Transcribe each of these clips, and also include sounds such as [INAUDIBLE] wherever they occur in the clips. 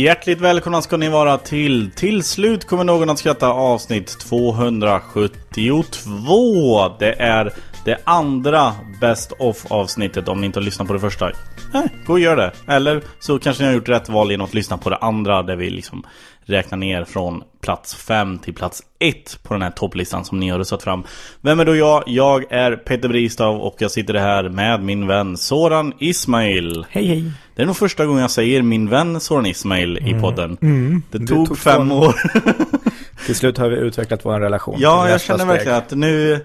Hjärtligt välkomna ska ni vara till Till slut kommer någon att skratta avsnitt 272 Det är det andra Best of avsnittet om ni inte har lyssnat på det första eh, Gå och gör det Eller så kanske ni har gjort rätt val genom att lyssna på det andra Där vi liksom räknar ner från plats 5 till plats 1 på den här topplistan som ni har röstat fram Vem är då jag? Jag är Peter Bristav och jag sitter här med min vän Soran Ismail Hej hej det är nog första gången jag säger min vän Soran Ismail i Mm. podden. Mm. Det tog, tog fem år. Till slut har vi utvecklat vår relation ja, jag känner steg. verkligen att nu,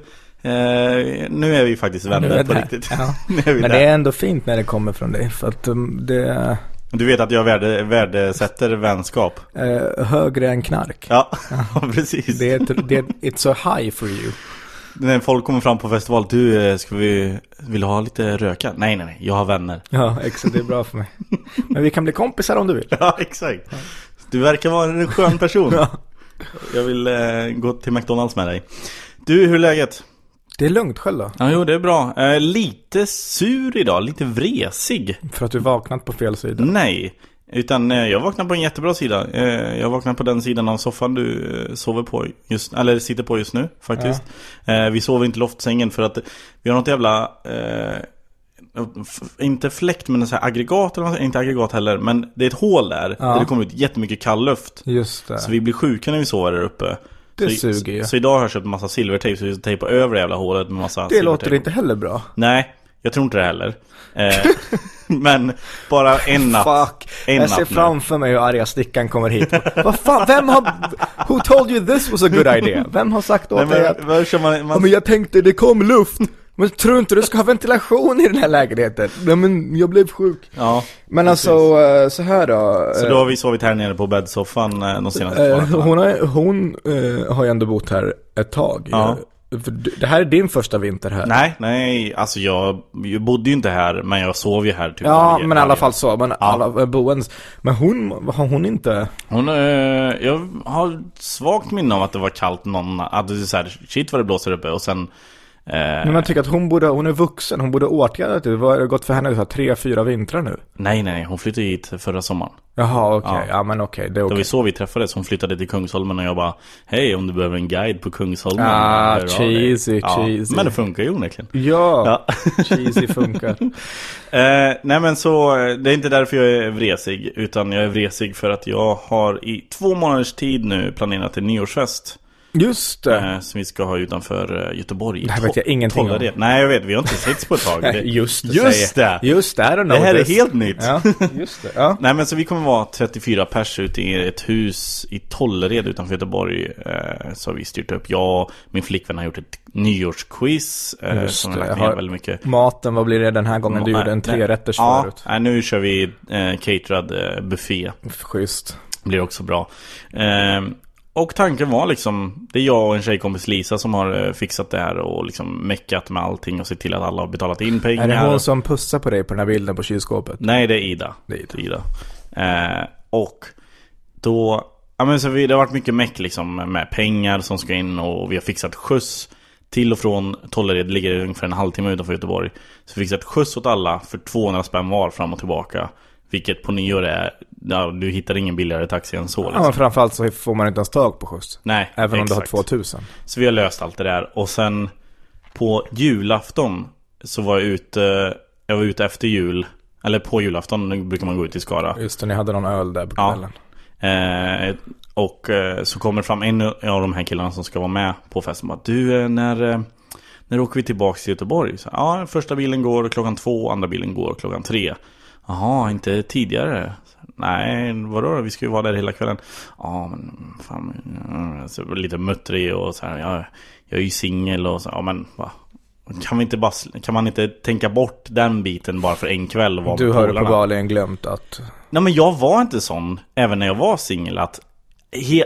nu är vi faktiskt vänner på riktigt. Ja. [LAUGHS] Men där. det är ändå fint när det kommer från dig för att um, det Du vet att jag värde, värdesätter vänskap. eh, högre än knark Ja, [LAUGHS] precis. det är, ett- det är, It's so high for you När folk kommer fram på festival, du, eh, ska vi, vill du ha lite röka? Nej, nej, nej, jag har vänner. Ja, exakt, det är bra för mig [LAUGHS] Men vi kan bli kompisar om du vill Ja, exakt. Du verkar vara en skön person. Ja. Jag vill eh, gå till McDonalds med dig. Du, hur är läget? Det är lugnt själv då Ja, jo, det är bra. Eh, lite sur idag, lite vresig. För att du vaknat på fel sida Nej, utan eh, jag vaknar på en jättebra sida. Eh, jag vaknar på den sidan av soffan du eh, sover på just, eller sitter på just nu faktiskt. Eh, vi sover inte loftsängen för att vi har något jävla eh, inte fläkt men så här aggregat eller något, inte aggregat heller men det är ett hål där Ja. där det kommer ut jättemycket kall luft. Just det Så vi blir sjuka när vi sover där uppe. Det så, suger ju. så, så idag har jag köpt massa silvertejp så vi ska tejpa över det jävla hålet med massa Det låter inte heller bra Nej, jag tror inte det heller. Eh, [LAUGHS] men bara en natt. Fuck, En jag ser framför mig hur arga stickan kommer hit Vad fan, vem har, who told you this was a good idea? Vem har sagt åt dig att kör man, Ja man, men jag tänkte det kom luft Men tror inte du ska ha ventilation i den här lägenheten? Nej men jag blev sjuk ja, Men precis. alltså så här då Så eh, då har vi sovit här nere på bäddsoffan eh, de senaste nätterna. Hon, har, hon eh, har ju ändå bott här ett tag Ja. Det här är din första vinter här Nej, nej, alltså jag, jag bodde ju inte här men jag sov ju här typ Ja varje- men i alla fall så, men alla eh, boendes Men hon, har hon inte Hon, eh, jag har svagt minne av att det var kallt någon, att det är så här, shit vad det blåser uppe och sen Men jag tycker att hon borde, hon är vuxen, hon borde åtgärda det Vad har det gått för henne? Så här, tre, fyra vintrar nu? Nej, nej, hon flyttade hit förra sommaren. Jaha okej, Ja. ja. men okej, det är Det var så vi träffades, hon flyttade till Kungsholmen och jag bara Hej om du behöver en guide på Kungsholmen Ah, hör av dig." cheesy, ja, cheesy. Men det funkar ju onekligen Ja, Ja. cheesy funkar [LAUGHS] Eh, nej men så, eh, det är inte därför jag är vresig Utan jag är vresig för att jag har i två månaders tid nu planerat en nyårsfest Just det. Eh, Som vi ska ha utanför eh, Göteborg. Det här vet jag ingenting om. Nej jag vet, vi har inte setts på ett tag. Just [LAUGHS] det, Just det! Just det, Det här är this. helt nytt. Ja, just det, ja. [LAUGHS] Nej men så vi kommer vara 34 pers ute i ett hus i Tollered utanför Göteborg. Eh, Så har vi styrt upp, jag min flickvän har gjort ett nyårsquiz Just Som det, har lagt jag har- väldigt mycket. Maten, vad blir det den här gången? Du gjorde en trerätters ja, förut. nej, nu kör vi eh, caterad eh, buffé. Schysst. Blir också bra. Eh, Och tanken var liksom Det är jag och en tjejkompis Lisa som har eh, fixat det här och liksom meckat med allting och sett till att alla har betalat in pengar Är det hon som pussar på dig på den här bilden på kylskåpet? Nej, det är Ida. Det är Ida. Ida. Eh, och då, ja men så vi, det har varit mycket meck liksom med pengar som ska in och vi har fixat skjuts till och från Tollered ligger ungefär en halvtimme utanför Göteborg. Så vi ett skjuts åt alla för 200 spänn var fram och tillbaka. Vilket på nyår är, ja, du hittar ingen billigare taxi än så. Ja, Liksom. men framförallt så får man inte ens tag på skjuts. Nej, Även om du har exakt. 2000. Så vi har löst allt det där. Och sen på julafton så var jag ute, jag var ute efter jul. Eller på julafton nu brukar man gå ut i Skara. Just det, ni hade någon öl där på Ja. kvällen. Eh, och eh, så kommer fram en av de här killarna som ska vara med på festen. Bara, du, eh, när, eh, när åker vi tillbaka till Göteborg? Så, ja, första bilen går klockan två, andra bilen går klockan tre. Jaha, inte tidigare? Nej, vadå? Vi ska ju vara där hela kvällen. Ja, men fan. mm, Så lite muttrig och så här. Ja, jag är ju singel och så. Ja, men va? Kan, vi inte bara, kan man inte tänka bort den biten bara för en kväll och vara Du har uppenbarligen glömt att... Nej men jag var inte sån Även när jag var singel att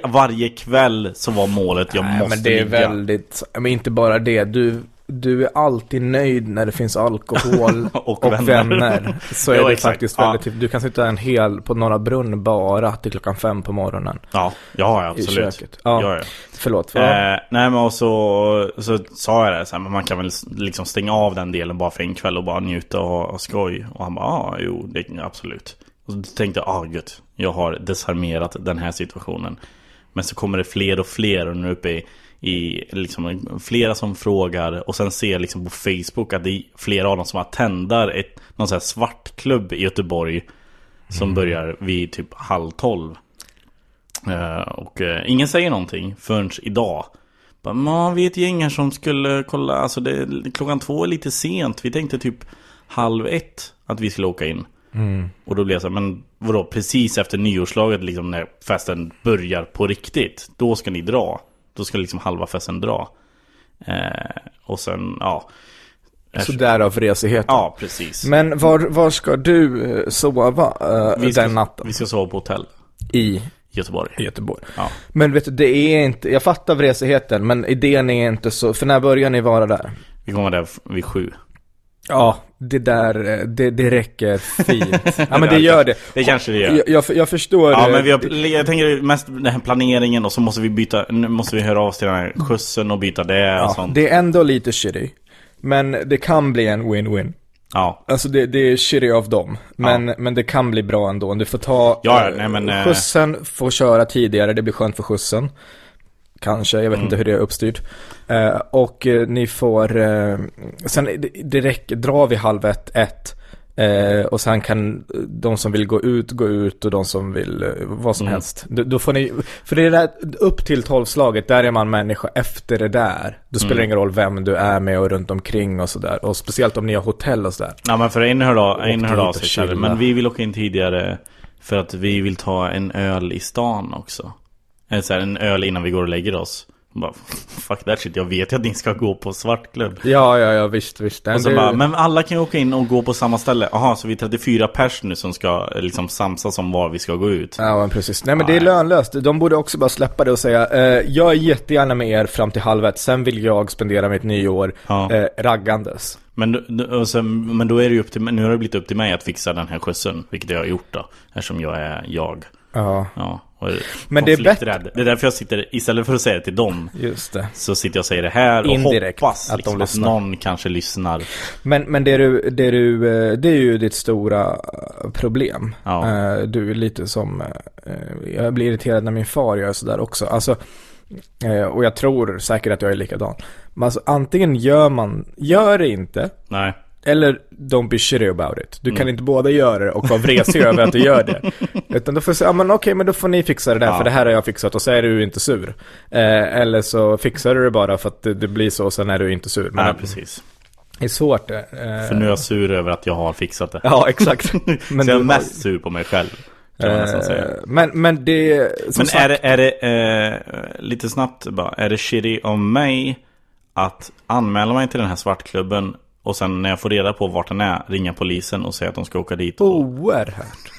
Varje kväll så var målet jag Nej, måste men det är ligga väldigt... Men inte bara det. Du, du är alltid nöjd när det finns alkohol [LAUGHS] Och och, vänner. vänner. Så är Ja, det exakt. faktiskt Ja. väldigt... Du kan sitta en hel på Norra Brunn bara till klockan fem på morgonen. Ja, ja I absolut köket. Ja. ja, ja. Förlåt, vad? Eh, nej men och så, så sa jag det så här, men man kan väl liksom stänga av den delen bara för en kväll och bara njuta och ha skoj. Och han bara, ja jo det absolut. Och så tänkte jag, ah gud, jag har desarmerat den här situationen. Men så kommer det fler och fler och nu uppe i, i liksom, flera som frågar och sen ser liksom på Facebook att det är flera av dem som attendar ett, någon sån här svartklubb i Göteborg. Som börjar vid typ halv tolv. Eh, och eh, ingen säger någonting förrän idag. Bara, Man vet gäng här som skulle kolla, alltså det, klockan två är lite sent. Vi tänkte typ halv ett att vi skulle åka in. Och då blev jag så här, men vadå, precis efter nyårslaget liksom när festen börjar på riktigt. Då ska ni dra. Då ska liksom halva festen dra. Eh, och sen, ja. Så därav resigheten. Ja, precis. Men var, var ska du eh, sova eh, vi ska, den natten? Vi ska sova på hotell I Göteborg. Göteborg. Ja. Men vet du, det är inte, jag fattar vresigheten, men idén är inte så, för när börjar ni vara där? Vi kommer där vid sju. Ja, det där, eh, det, det räcker fint. [LAUGHS] Ja men det gör det. Det kanske det gör. Jag, jag, jag förstår. Ja men vi har, jag tänker mest den här planeringen och så måste vi byta, nu måste vi höra av oss till den här skjutsen och byta det och ja, sånt. det är ändå lite shitty. Men det kan bli en win-win. Ja, Alltså det, det är shitty av dem. Men, men det kan bli bra ändå. Du får ta Ja, eh, nej, men, eh, skjutsen, får köra tidigare, det blir skönt för skjutsen. Kanske, jag vet Mm. inte hur det är uppstyrt. Eh, och eh, ni får, eh, sen det, det räcker, dra vid halv ett, ett. Eh, och sen kan de som vill gå ut, gå ut och de som vill eh, vad som Mm. helst. Då, då får ni, för det är där, upp till tolvslaget, där är man människa. Efter det där, då spelar det Mm. ingen roll vem du är med och runt omkring och sådär. Och speciellt om ni har hotell och sådär. ja men för en hörde av, en Åkte hörde av hit och sig så här, chilla. Men vi vill åka in tidigare För att vi vill ta en öl i stan också så här, en öl innan vi går och lägger oss Och bara, Fuck that shit, jag vet ju att ni ska gå på svartklubb Ja, ja, ja, visst, visst. Och så det, bara, men alla kan ju åka in och gå på samma ställe Jaha, så vi är 34 pers nu som ska eh, liksom samsas om var vi ska gå ut Ja, men precis. Nej, men det är lönlöst. De borde också bara släppa det och säga, eh, jag är jättegärna med er fram till halv ett, sen vill jag spendera mitt nyår Ja. eh, raggandes. Men, sen, men då är det ju upp till Nu har det blivit upp till mig att fixa den här skjutsen Vilket jag har gjort då Eftersom jag är jag Ja, Ja, och är Men det är konflikträdd. Det är därför jag sitter, istället för att säga det till dem just det. Så sitter jag och säger det här och Indirekt, hoppas att de liksom, att, lyssnar. någon kanske lyssnar Men, men det, du, det, du, eh, det är ju ditt stora eh, problem. Ja. Eh, Du är lite som, jag blir irriterad när min far gör sådär också. Alltså, och jag tror säkert att jag är likadan. Men alltså antingen gör man, gör det inte. Nej Eller don't be shitty about it. Du kan Mm. inte båda göra det och vara vresig över att du gör det. [LAUGHS] Utan då får du säga, ja men okej men då får ni fixa det där Ja. för det här har jag fixat och så är du inte sur. Eh, eller så fixar du det bara för att det, det blir så och sen är du inte sur. Men Nej precis det är svårt det. Eh, För nu är jag sur över att jag har fixat det Ja exakt. [LAUGHS] Så jag är har- mest sur på mig själv Kan man nästan säga eh, men, men det, Men sagt, är det, är det eh, lite snabbt bara Är det shitty om mig Att anmäla mig till den här svartklubben Och sen när jag får reda på vart den är Ringa polisen och säga att de ska åka dit och... Oerhört.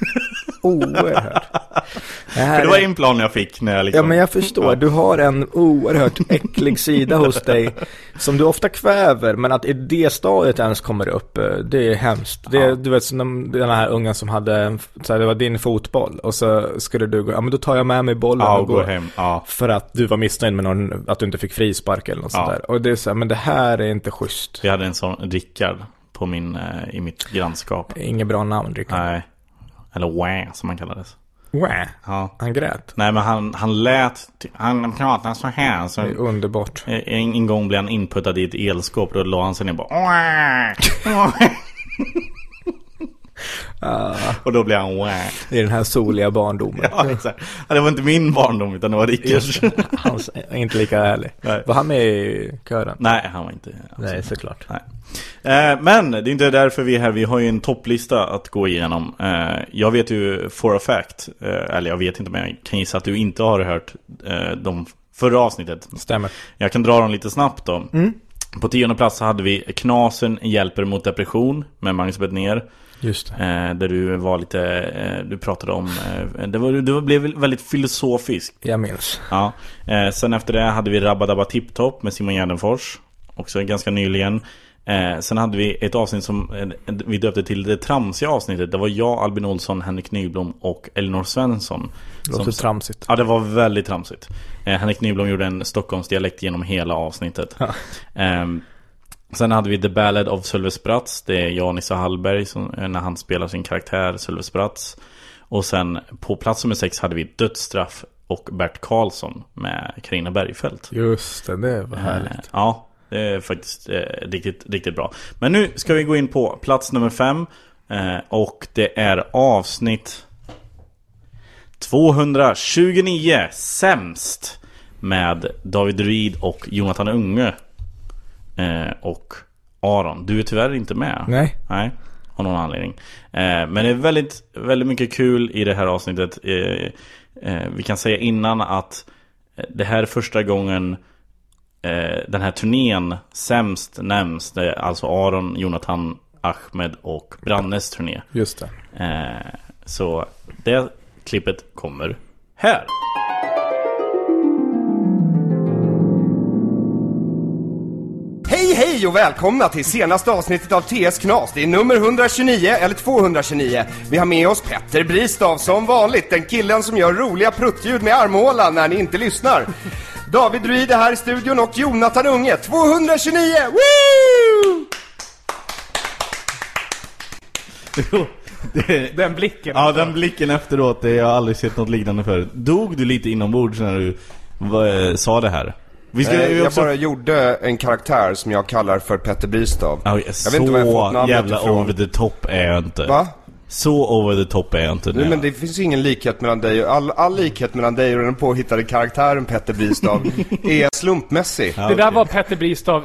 Oerhört. [LAUGHS] För det var en plan jag fick när jag liksom... Ja men jag förstår, du har en oerhört äcklig [LAUGHS] sida hos dig som du ofta kväver men att i det stadiet ens kommer upp, eh, det är hemskt. Det, Ja. Du vet som den här ungen som hade, så här, det var din fotboll och så skulle du gå, ja men då tar jag med mig bollen Ja, och och gå hem. Ja. För att du var missnöjd med någon, att du inte fick frispark eller något Ja. sånt där. Och det är så här, men det här är inte schysst. Vi hade en sån Rickard på min, eh, i mitt grannskap. Inget bra namn Rickard. Nej. Eller wah som han kallades. Wah, Ja. han grät. Nej men han, han lät, han pratade så här. Så Det är underbart. en, en gång blev han inputtad i ett elskåp. Då la han sig ner och bara Och då blev han wah. Det är den här soliga barndomen. Ja, exakt. Ja, det var inte min barndom utan det var Rickards. Han är inte lika ärlig. Nej. Var han med i kören? Nej, han var inte. Nej, såklart. Nej. Eh, men det är inte därför vi är här. Vi har ju en topplista att gå igenom. Eh, jag vet ju for a fact, eh, eller jag vet inte men jag kan gissa att du inte har hört de förra avsnittet. Stämmer. Jag kan dra dem lite snabbt då. På tionde plats hade vi Knasen hjälper mot depression med Magnus Bettner. Just det. Där du var lite, du pratade om, det, var, det blev väldigt filosofiskt. Jag minns. Ja. Sen efter det hade vi Rabba Dabba Tip Top med Simon Gärdenfors. Också ganska nyligen. Eh, sen hade vi ett avsnitt som eh, vi döpte till det tramsiga avsnittet. Det var jag, Albin Olsson, Henrik Nyblom och Elinor Svensson. Låter som- tramsigt. Ja, det var väldigt tramsigt. Eh, Henrik Nyblom gjorde en Stockholmsdialekt genom hela avsnittet. Ehm, sen hade vi The Ballad of Sölve Spratz. Det är jag, Nissa Hallberg, som, eh, när han spelar sin karaktär Sölve Spratz. Och sen på plats nummer sex hade vi Dödsstraff och Bert Karlsson med Carina Bergfeldt. Just det, det var Eh, härligt. Ja, det är faktiskt eh, riktigt, riktigt bra. Men nu ska vi gå in på plats nummer fem. Eh, och det är avsnitt 229, Sämst. Med David Ruid och Jonathan Unge. Eh, och Aron. Du är tyvärr inte med. Nej. Nej, av någon anledning. Eh, men det är väldigt, väldigt mycket kul i det här avsnittet. Eh, eh, vi kan säga innan att eh, det här är första gången eh, den här turnén sämst nämns. Det är alltså Aron, Jonathan, Ahmed och Brannes turné. Just det. Eh, så det klippet kommer här. Hej och välkomna till senaste avsnittet av TS Knas. Det är nummer 129 eller 229. Vi har med oss Petter Bristav som vanligt, den killen som gör roliga pruttljud med armhålan när ni inte lyssnar. David Ruid är här i studion och Jonathan Unge, 229! Woo! [LAUGHS] Den blicken. Ja, den blicken efteråt, det jag har aldrig sett något liknande förut. Dog du lite inombords när du vad, sa det här? Vi ska Eh, Jag också... bara gjorde en karaktär som jag kallar för Petter Bristav. Ja, jag vet inte var jag fått så namnet jävla ifrån. over the top är jag inte. Va? Så over the top är jag inte. Nej, nu. men det finns ingen likhet mellan dig och all, all likhet mellan dig och den påhittade karaktären Petter Bristav [LAUGHS] är slumpmässig. Det där var Petter Bristav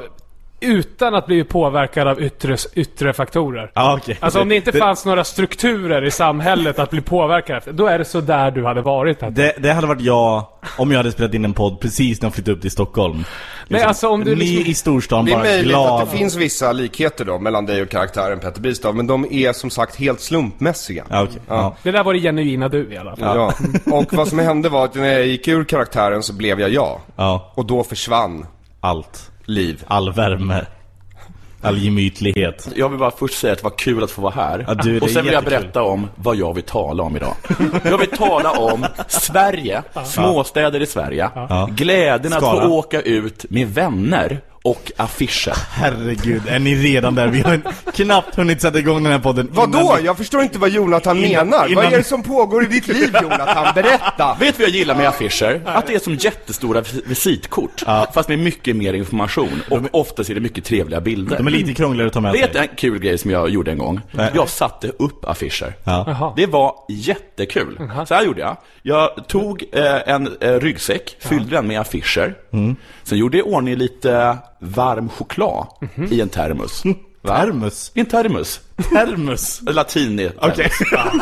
utan att bli påverkad av yttre, yttre faktorer. Ja, okej. Alltså om det inte fanns några strukturer i samhället att bli påverkad efter, då är det så där du hade varit. Petter. Det, det hade varit jag om jag hade spelat in en podd precis när jag flyttade upp till Stockholm. Nej, alltså, om du Ni liksom- i storstan Det är bara möjligt glad. att det finns vissa likheter då mellan dig och karaktären Petter Bristav, men de är som sagt helt slumpmässiga. Ja, okej. Ja. Det där var det genuina du i alla fall. Ja. [LAUGHS] Och vad som hände var att när jag gick ur karaktären så blev jag jag. ja, Och då försvann allt. Liv. All värme. All gemytlighet. Jag vill bara först säga att det var kul att få vara här. Ja, du, och sen vill jag berätta om vad jag vill tala om idag. Jag vill tala om Sverige, småstäder i Sverige, glädjen att få åka ut med vänner och affischer. Herregud, är ni redan där? Vi har knappt hunnit sätta igång den här podden. Vadå? vi- Jag förstår inte vad Jonathan Innan- menar. innan- Vad är det som pågår i ditt liv Jonathan? Berätta! [LAUGHS] Vet du vad jag gillar med affischer? Att det är som jättestora vis- visitkort, fast med mycket mer information. Och oftast är det mycket trevliga bilder. De är lite krångligare att ta med Vet sig. en kul grej som jag gjorde en gång? Nej. Jag satte upp affischer. Ja. Det var jättekul. Så här gjorde jag. Jag tog eh, en eh, ryggsäck, fyllde den med affischer. Sen gjorde jag i ordning lite varm choklad i en termos. Va? Termos? I en termos. Termos? [LAUGHS] Latin i Okej.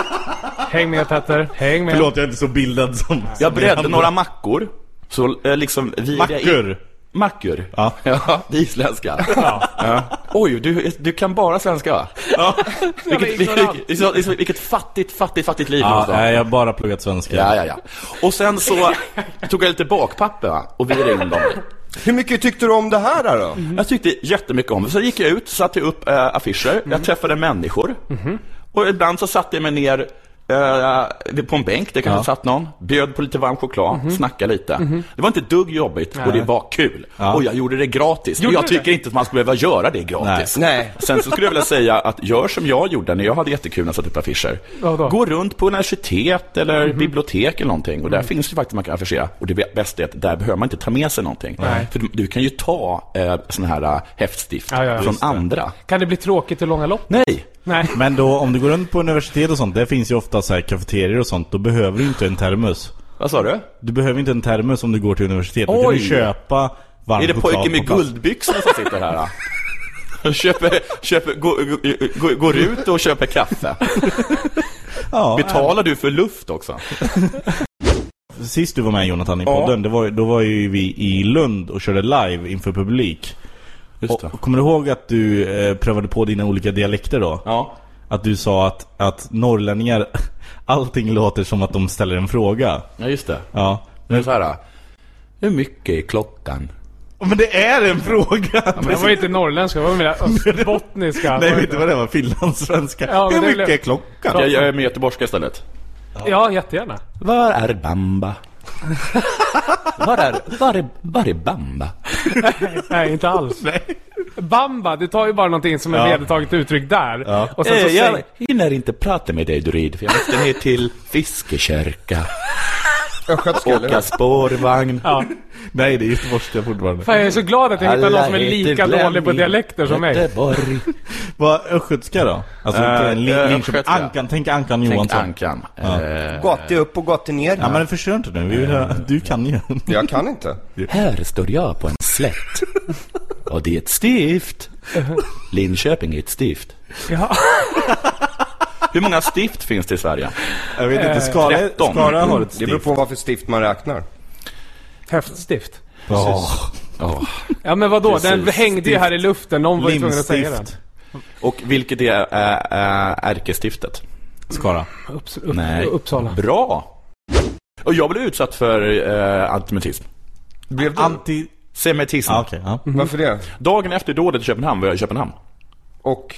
[LAUGHS] Häng med Petter, häng med. Förlåt, jag är inte så bildad som... Jag som bredde några mackor. Så eh, liksom in- Mackor? Mackor? Ja. [LAUGHS] ja det är isländska. Ja. Oj, du, du kan bara svenska va? Ja. vilket, vilket, vilket, vilket fattigt, fattigt, fattigt liv Ja, nej, jag har bara pluggat svenska. Ja, ja, ja. Och sen så tog jag lite bakpapper va? och virade in dem. Hur mycket tyckte du om det här då? Jag tyckte jättemycket om det. Så gick jag ut, satte upp äh, affischer, jag träffade människor. Och ibland så satte jag mig ner äh, på en bänk, det kanske satt någon, bjöd på lite varm choklad, snackade lite. Det var inte dugg jobbigt och det var kul. Och jag gjorde det gratis. Gjorde jag tycker det? inte att man skulle behöva göra det gratis. Nej. Sen så skulle jag vilja säga att gör som jag gjorde när jag hade jättekul när jag satte upp affischer. Vadå? Gå runt på universitet eller bibliotek eller någonting och där finns det faktiskt man kan affischera. Och det bästa är att där behöver man inte ta med sig någonting. För du, du kan ju ta eh, sådana här eh, häftstift Ja, ja, från andra. Kan det bli tråkigt i långa lopp? Nej! Nej. Men då, om du går runt på universitet och sånt, där finns ju ofta så här kafeterior och sånt, då behöver du inte en termos. Vad sa du? Du behöver inte en termos om du går till universitet. Då kan Oj. du köpa varm Är det choklad pojken med på plats. guldbyxorna som sitter här? då? [LAUGHS] Köper, köper, går, går, går ut och köper kaffe. Ja, Betalar du för luft också? Sist du var med Jonathan i Ja. podden, det var, då var ju vi i Lund och körde live inför publik. Just det. Och, kommer du ihåg att du eh, prövade på dina olika dialekter då? Ja. Att du sa att, att norrlänningar, [LAUGHS] allting låter som att de ställer en fråga. ja, just det. Ja. Det är så här. Hur mycket är klockan? Men det är en fråga! Men det var inte norrländska, det var mer [LAUGHS] östbottniska. Nej, vet du vad det var? Finlandssvenska. Ja, men Hur mycket är klockan? Jag, jag är med göteborgska istället. Ja, jättegärna. Var är Bamba? Var, är, var, är, var är Bamba? Nej, inte alls. Bamba, du tar ju bara någonting som är Ja. vedertaget uttryck där. Och sen så jag säger... hinner inte prata med dig Dorid, för jag måste ner till Fiskekärka. Åka spårvagn. Ja. Nej, det är göteborgska fortfarande. Fan, jag är så glad att jag hittar någon som är Alla lika dålig på dialekter som mig. Göteborg. Vad östgötska då? Alltså, Eh, lin- eh, Linköping. Ankan, tänk Ankan Tänk Johansson. Ankan. Eh, Gate upp och gate ner. Ja, men förstör inte nu. Vi vill höra. Du kan ju. Jag kan inte. Här står jag på en slätt. Och det är ett stift. Linköping är ett stift. Ja. Hur många stift finns det i Sverige? Jag vet inte. Skara, 13. Skara har ett Det beror stift. på vad för stift man räknar. Häftstift. Ja. Åh. Ja men vadå, Precis. den hängde ju här i luften, någon var ju tvungen att säga den. Och vilket är ärkestiftet? Skara. Upps, upp, Nej. Uppsala. Bra! Och jag blev utsatt för äh, antisemitism. Blev du? Anti... Semitism. Ah, okej. ja. Varför det? Dagen efter dådet i Köpenhamn var jag i Köpenhamn. Och,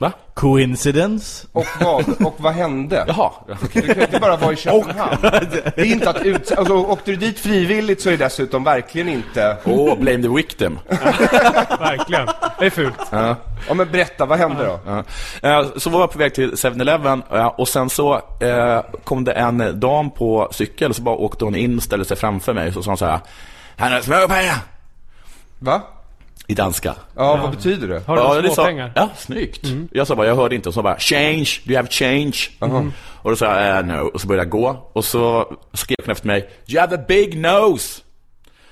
Va? Coincidence? och vad? Och vad hände? Jaha. Du kan inte bara vara i Köpenhamn. Det är inte att ut... Alltså, åkte du dit frivilligt så är det dessutom verkligen inte... Åh, oh, blame the victim. [LAUGHS] Verkligen. Det är fult. Ja, men berätta, vad hände då? Ja. Eh, Så var jag på väg till 7-Eleven eh, och sen så eh, kom det en dam på cykel så bara åkte hon in och ställde sig framför mig och så sa hon så här Han har småpengar! Va? I danska. Mm. Ja, vad betyder det? Har du Ja, det sa- pengar? Ja, snyggt. Jag sa bara, jag hörde inte. Och så bara, change, do you have change? Och då sa jag, eh, no. Och så började jag gå. Och så skrek hon efter mig, you have a big nose!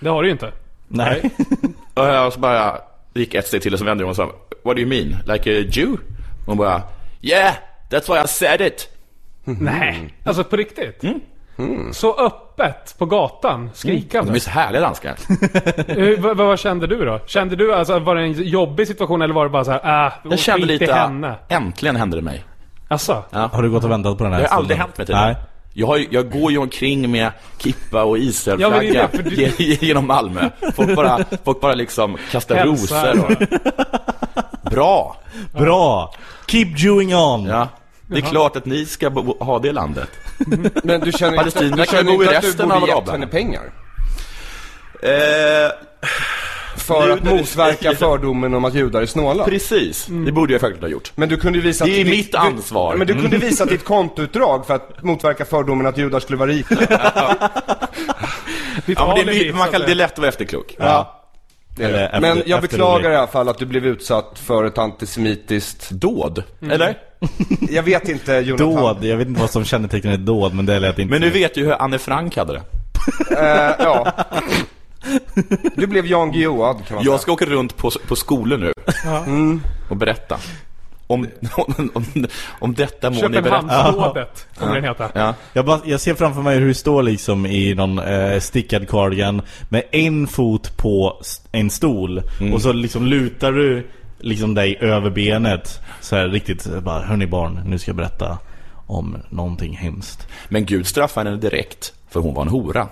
Det har du ju inte. Nej. [LAUGHS] Och så bara gick ett steg till och så vände jag mig och sa, what do you mean? Like a Jew? Och hon bara, yeah, that's why I said it. Nej. Alltså på riktigt? Så öppet på gatan, skrikande. De är så härliga danskar. [LAUGHS] Hur- vad, vad kände du då? Kände du, alltså var det en jobbig situation eller var det bara så här, äh, Jag kände lite, henne? äntligen hände det mig. Alltså? Har du gått och väntat på den här Det har aldrig hänt mig tidigare. Nej. Jag, har, ju- jag går ju omkring med kippa och Ja, Israelflagga för du- [LAUGHS] ge- genom Malmö. Folk bara, folk bara liksom kastar Hälsar. rosor. Och... [LAUGHS] Bra! Bra! Keep doing on! Ja. Det är klart att ni ska bo- ha det landet. [LAUGHS] Men du känner Palestinierna inte, du kan känner bo i du resten av arabländerna. henne pengar? Eh, För att du motverka [LAUGHS] säger- fördomen om att judar är snåla? precis, det borde jag faktiskt ha gjort. Men du kunde visa... Det är ditt- mitt du- ansvar. Men du kunde visa ditt kontoutdrag för att motverka fördomen att judar skulle vara rika. [LAUGHS] Ja, det, är, man kan, det är lätt att vara efterklok. Ja. Eller Men efter- jag beklagar i alla fall att du blev utsatt för ett antisemitiskt... Dåd, eller? [LAUGHS] Jag vet inte, Jonathan. Dåd, jag vet inte vad som kännetecknar ett dåd, men det lät inte Men nu vet ju hur Anne Frank hade det. Eh, ja. Du blev Jan Guillou kan man säga. Jag ska åka runt på, på skolor nu och berätta. Om, om, om, om detta må ni berätta. Köpenhamnsrådet kommer den heta. Ja. Jag, bara, jag ser framför mig hur du står liksom i någon eh, stickad cardigan med en fot på en stol och så liksom lutar du liksom dig över benet. Så här riktigt bara, hörni barn, nu ska jag berätta om någonting hemskt. Men Gud straffade henne direkt, för hon var en hora.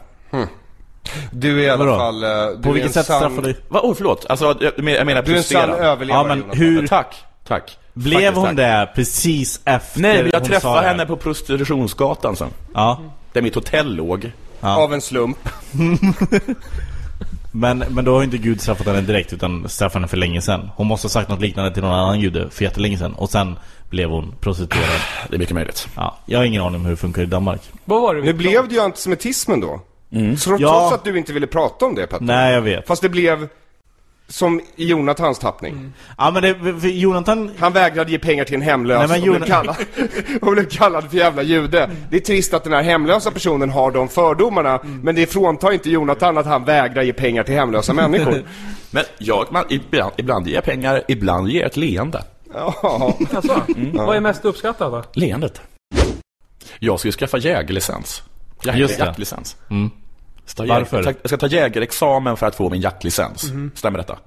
Du är i alla Vadå? fall... eh, Du På vilket sätt sann- straffar du? Va, oh, förlåt. Alltså, jag menar, jag menar Du är en sann överlevare Ja, men hur- Tack, tack. Blev Faktiskt, hon tack. det precis efter Nej, jag träffade henne på prostitutionsgatan sen. Ja, Där mitt hotell låg. Av en slump. [LAUGHS] men, men då har inte Gud straffat henne direkt utan straffat henne för länge sedan. Hon måste ha sagt något liknande till någon annan jude för jättelänge sedan. Och sen blev hon prostituerad. Det är mycket möjligt. Ja, jag har ingen aning om hur det funkar i Danmark. Vad var det Nu blev det ju antisemitismen då. Så trots Ja. att du inte ville prata om det Petter. Nej, jag vet. Fast det blev som i Jonathans tappning. Ja, men det, Jonathan... Han vägrade ge pengar till en hemlös Nej, men och, blev kallad, [LAUGHS] och blev kallad för jävla jude. Det är trist att den här hemlösa personen har de fördomarna, men det fråntar inte Jonathan att han vägrar ge pengar till hemlösa [LAUGHS] människor. Men jag, man, ibland, ibland ger jag pengar, ibland ger jag ett leende. [LAUGHS] Ja. Alltså, Vad är mest uppskattat då? Leendet. Jag ska ju skaffa jägarlicens. Jäg, Just det. Jaktlicens. Mm. Varför? Jag ska ta jägarexamen för att få min jaktlicens. Stämmer detta?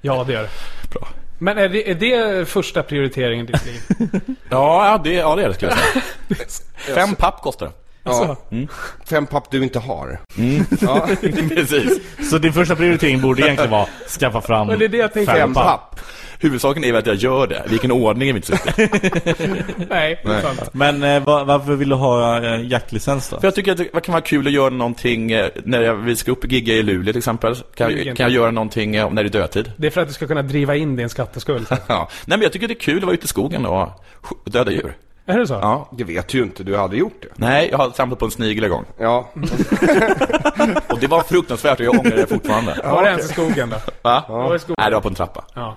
Ja, det gör det. Bra. Men är det, är det första prioriteringen i ditt liv? [LAUGHS] Ja, ja, det, ja, det är det skulle jag säga. [LAUGHS] Fem papp kostar det. Alltså, Fem papp du inte har. [LAUGHS] Precis. Så din första prioritering borde egentligen vara skaffa fram Men det är det jag tänkte. Fem papp. papp. Huvudsaken är väl att jag gör det. Vilken ordning är mitt syfte. [LAUGHS] nej, det är sant. Men eh, va- varför vill du ha eh, jaktlicens då? För jag tycker att det kan vara kul att göra någonting eh, när jag, vi ska upp och gigga i Luleå till exempel. Kan, kan jag göra någonting eh, när det är dödtid? Det är för att du ska kunna driva in din skatteskuld. [LAUGHS] Ja. Nej men jag tycker det är kul att vara ute i skogen och sk- döda djur. Är det så? Ja. Det vet du ju inte, du har aldrig gjort det. Nej, jag har samlat på en snigel en gång. Ja. [LAUGHS] Och det var fruktansvärt och jag ångrar det fortfarande. Var det ens i skogen då? Va? Var det i skogen? Nej, det var på en trappa. Ja.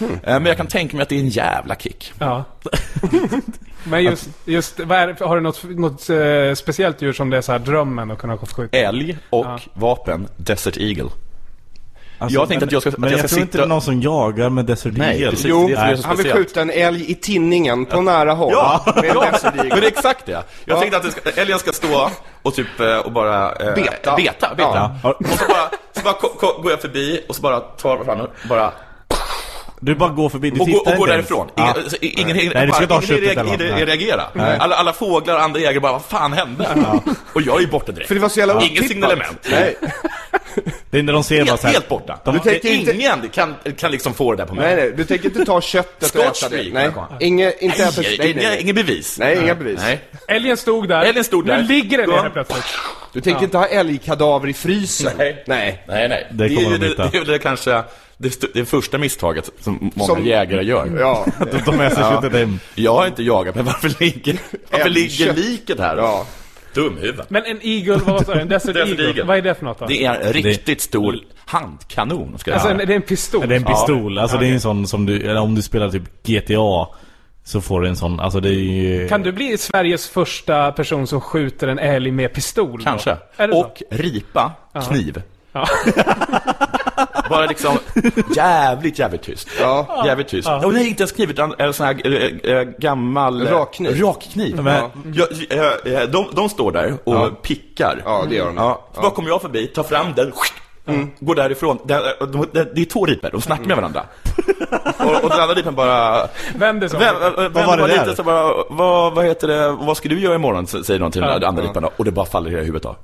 Eh, Men jag kan tänka mig att det är en jävla kick. ja. [LAUGHS] Men just, just är, har du något, något eh, speciellt djur som det är så här drömmen att kunna skjuta? Älg och Ja. vapen, Desert Eagle. Alltså, jag tänkte men- att jag ska- att Men jag jag, ska tror inte sitta- det är någon som jagar med Desert Nej, Eagle. precis. Jo, han vill skjuta en älg i tinningen på nära håll. Med en Desert Men Eagle. det är exakt det. Jag Ja. tänkte att ska, älgen ska stå och typ eh, och bara... eh, Beta. Beta, beta. Ja. Och så bara, så bara ko- ko- går jag förbi och så bara tar fram och bara... Du bara går förbi, du Och, tittar går- och går därifrån. Ja. Ingen, ingen, ingen, Nej, du ska bara, ingen eller något. reagerar, Nej. reagera. Alla, alla fåglar och andra jägare bara, vad fan hände? Och jag är ju borta direkt. För det var så jävla Ingen otippat. signalement. Nej. Det är när de ser bara Helt, så här, helt borta. De- Du tänkte Men inte- ingen kan, kan liksom få det där på mig. Nej, nej, du tänker inte ta köttet och äta det? Nej, va? inget, inte äta... Nej, Nej, nej, nej. Ingen bevis. Nej, inga bevis. Nej. Älgen stod där. Älgen stod där. Nu ligger den Ja. ner helt plötsligt. Du tänker inte ha älgkadaver i frysen? Nej. Nej. Nej, nej. Det kommer är, de hitta. det, det är väl kanske det, det första misstaget som många Som- jägare gör. [LAUGHS] Ja. [LAUGHS] De med sig köttet hem. Jag har inte jagat, men varför ligger, [LAUGHS] varför ligger liket här? Ja. Dumhuvud. Men en Eagle, vad du? En Desert, Desert Eagle. Eagle. Vad är det för något då? Det är en riktigt stor handkanon, ska jag Alltså, en, det är en pistol? Det är en pistol, alltså Ja, det är en sån som du, eller om du spelar typ GTA Så får du en sån, alltså det är ju... Kan du bli Sveriges första person som skjuter en älg med pistol? Kanske. Är det så? Och ripa, kniv. Ja. Bara liksom jävligt, jävligt tyst. Ja. Jävligt tyst. Och nej, inte ens kniv, utan en sån här äh, gammal... äh, Rakkniv. Rakkniv. Äh, äh, de, de står där och pickar. Ja, det gör de. Ja, så bara kommer jag förbi, tar fram den, går därifrån. Det, de, de, det är två ripor, de snackar med varandra. och, och den andra ripen bara... Vänder sig vem, Vad var det lite där? så bara, vad, vad heter det, vad ska du göra imorgon? Säger någon till den Ja. andra ripan då, och det bara faller i huvudet av.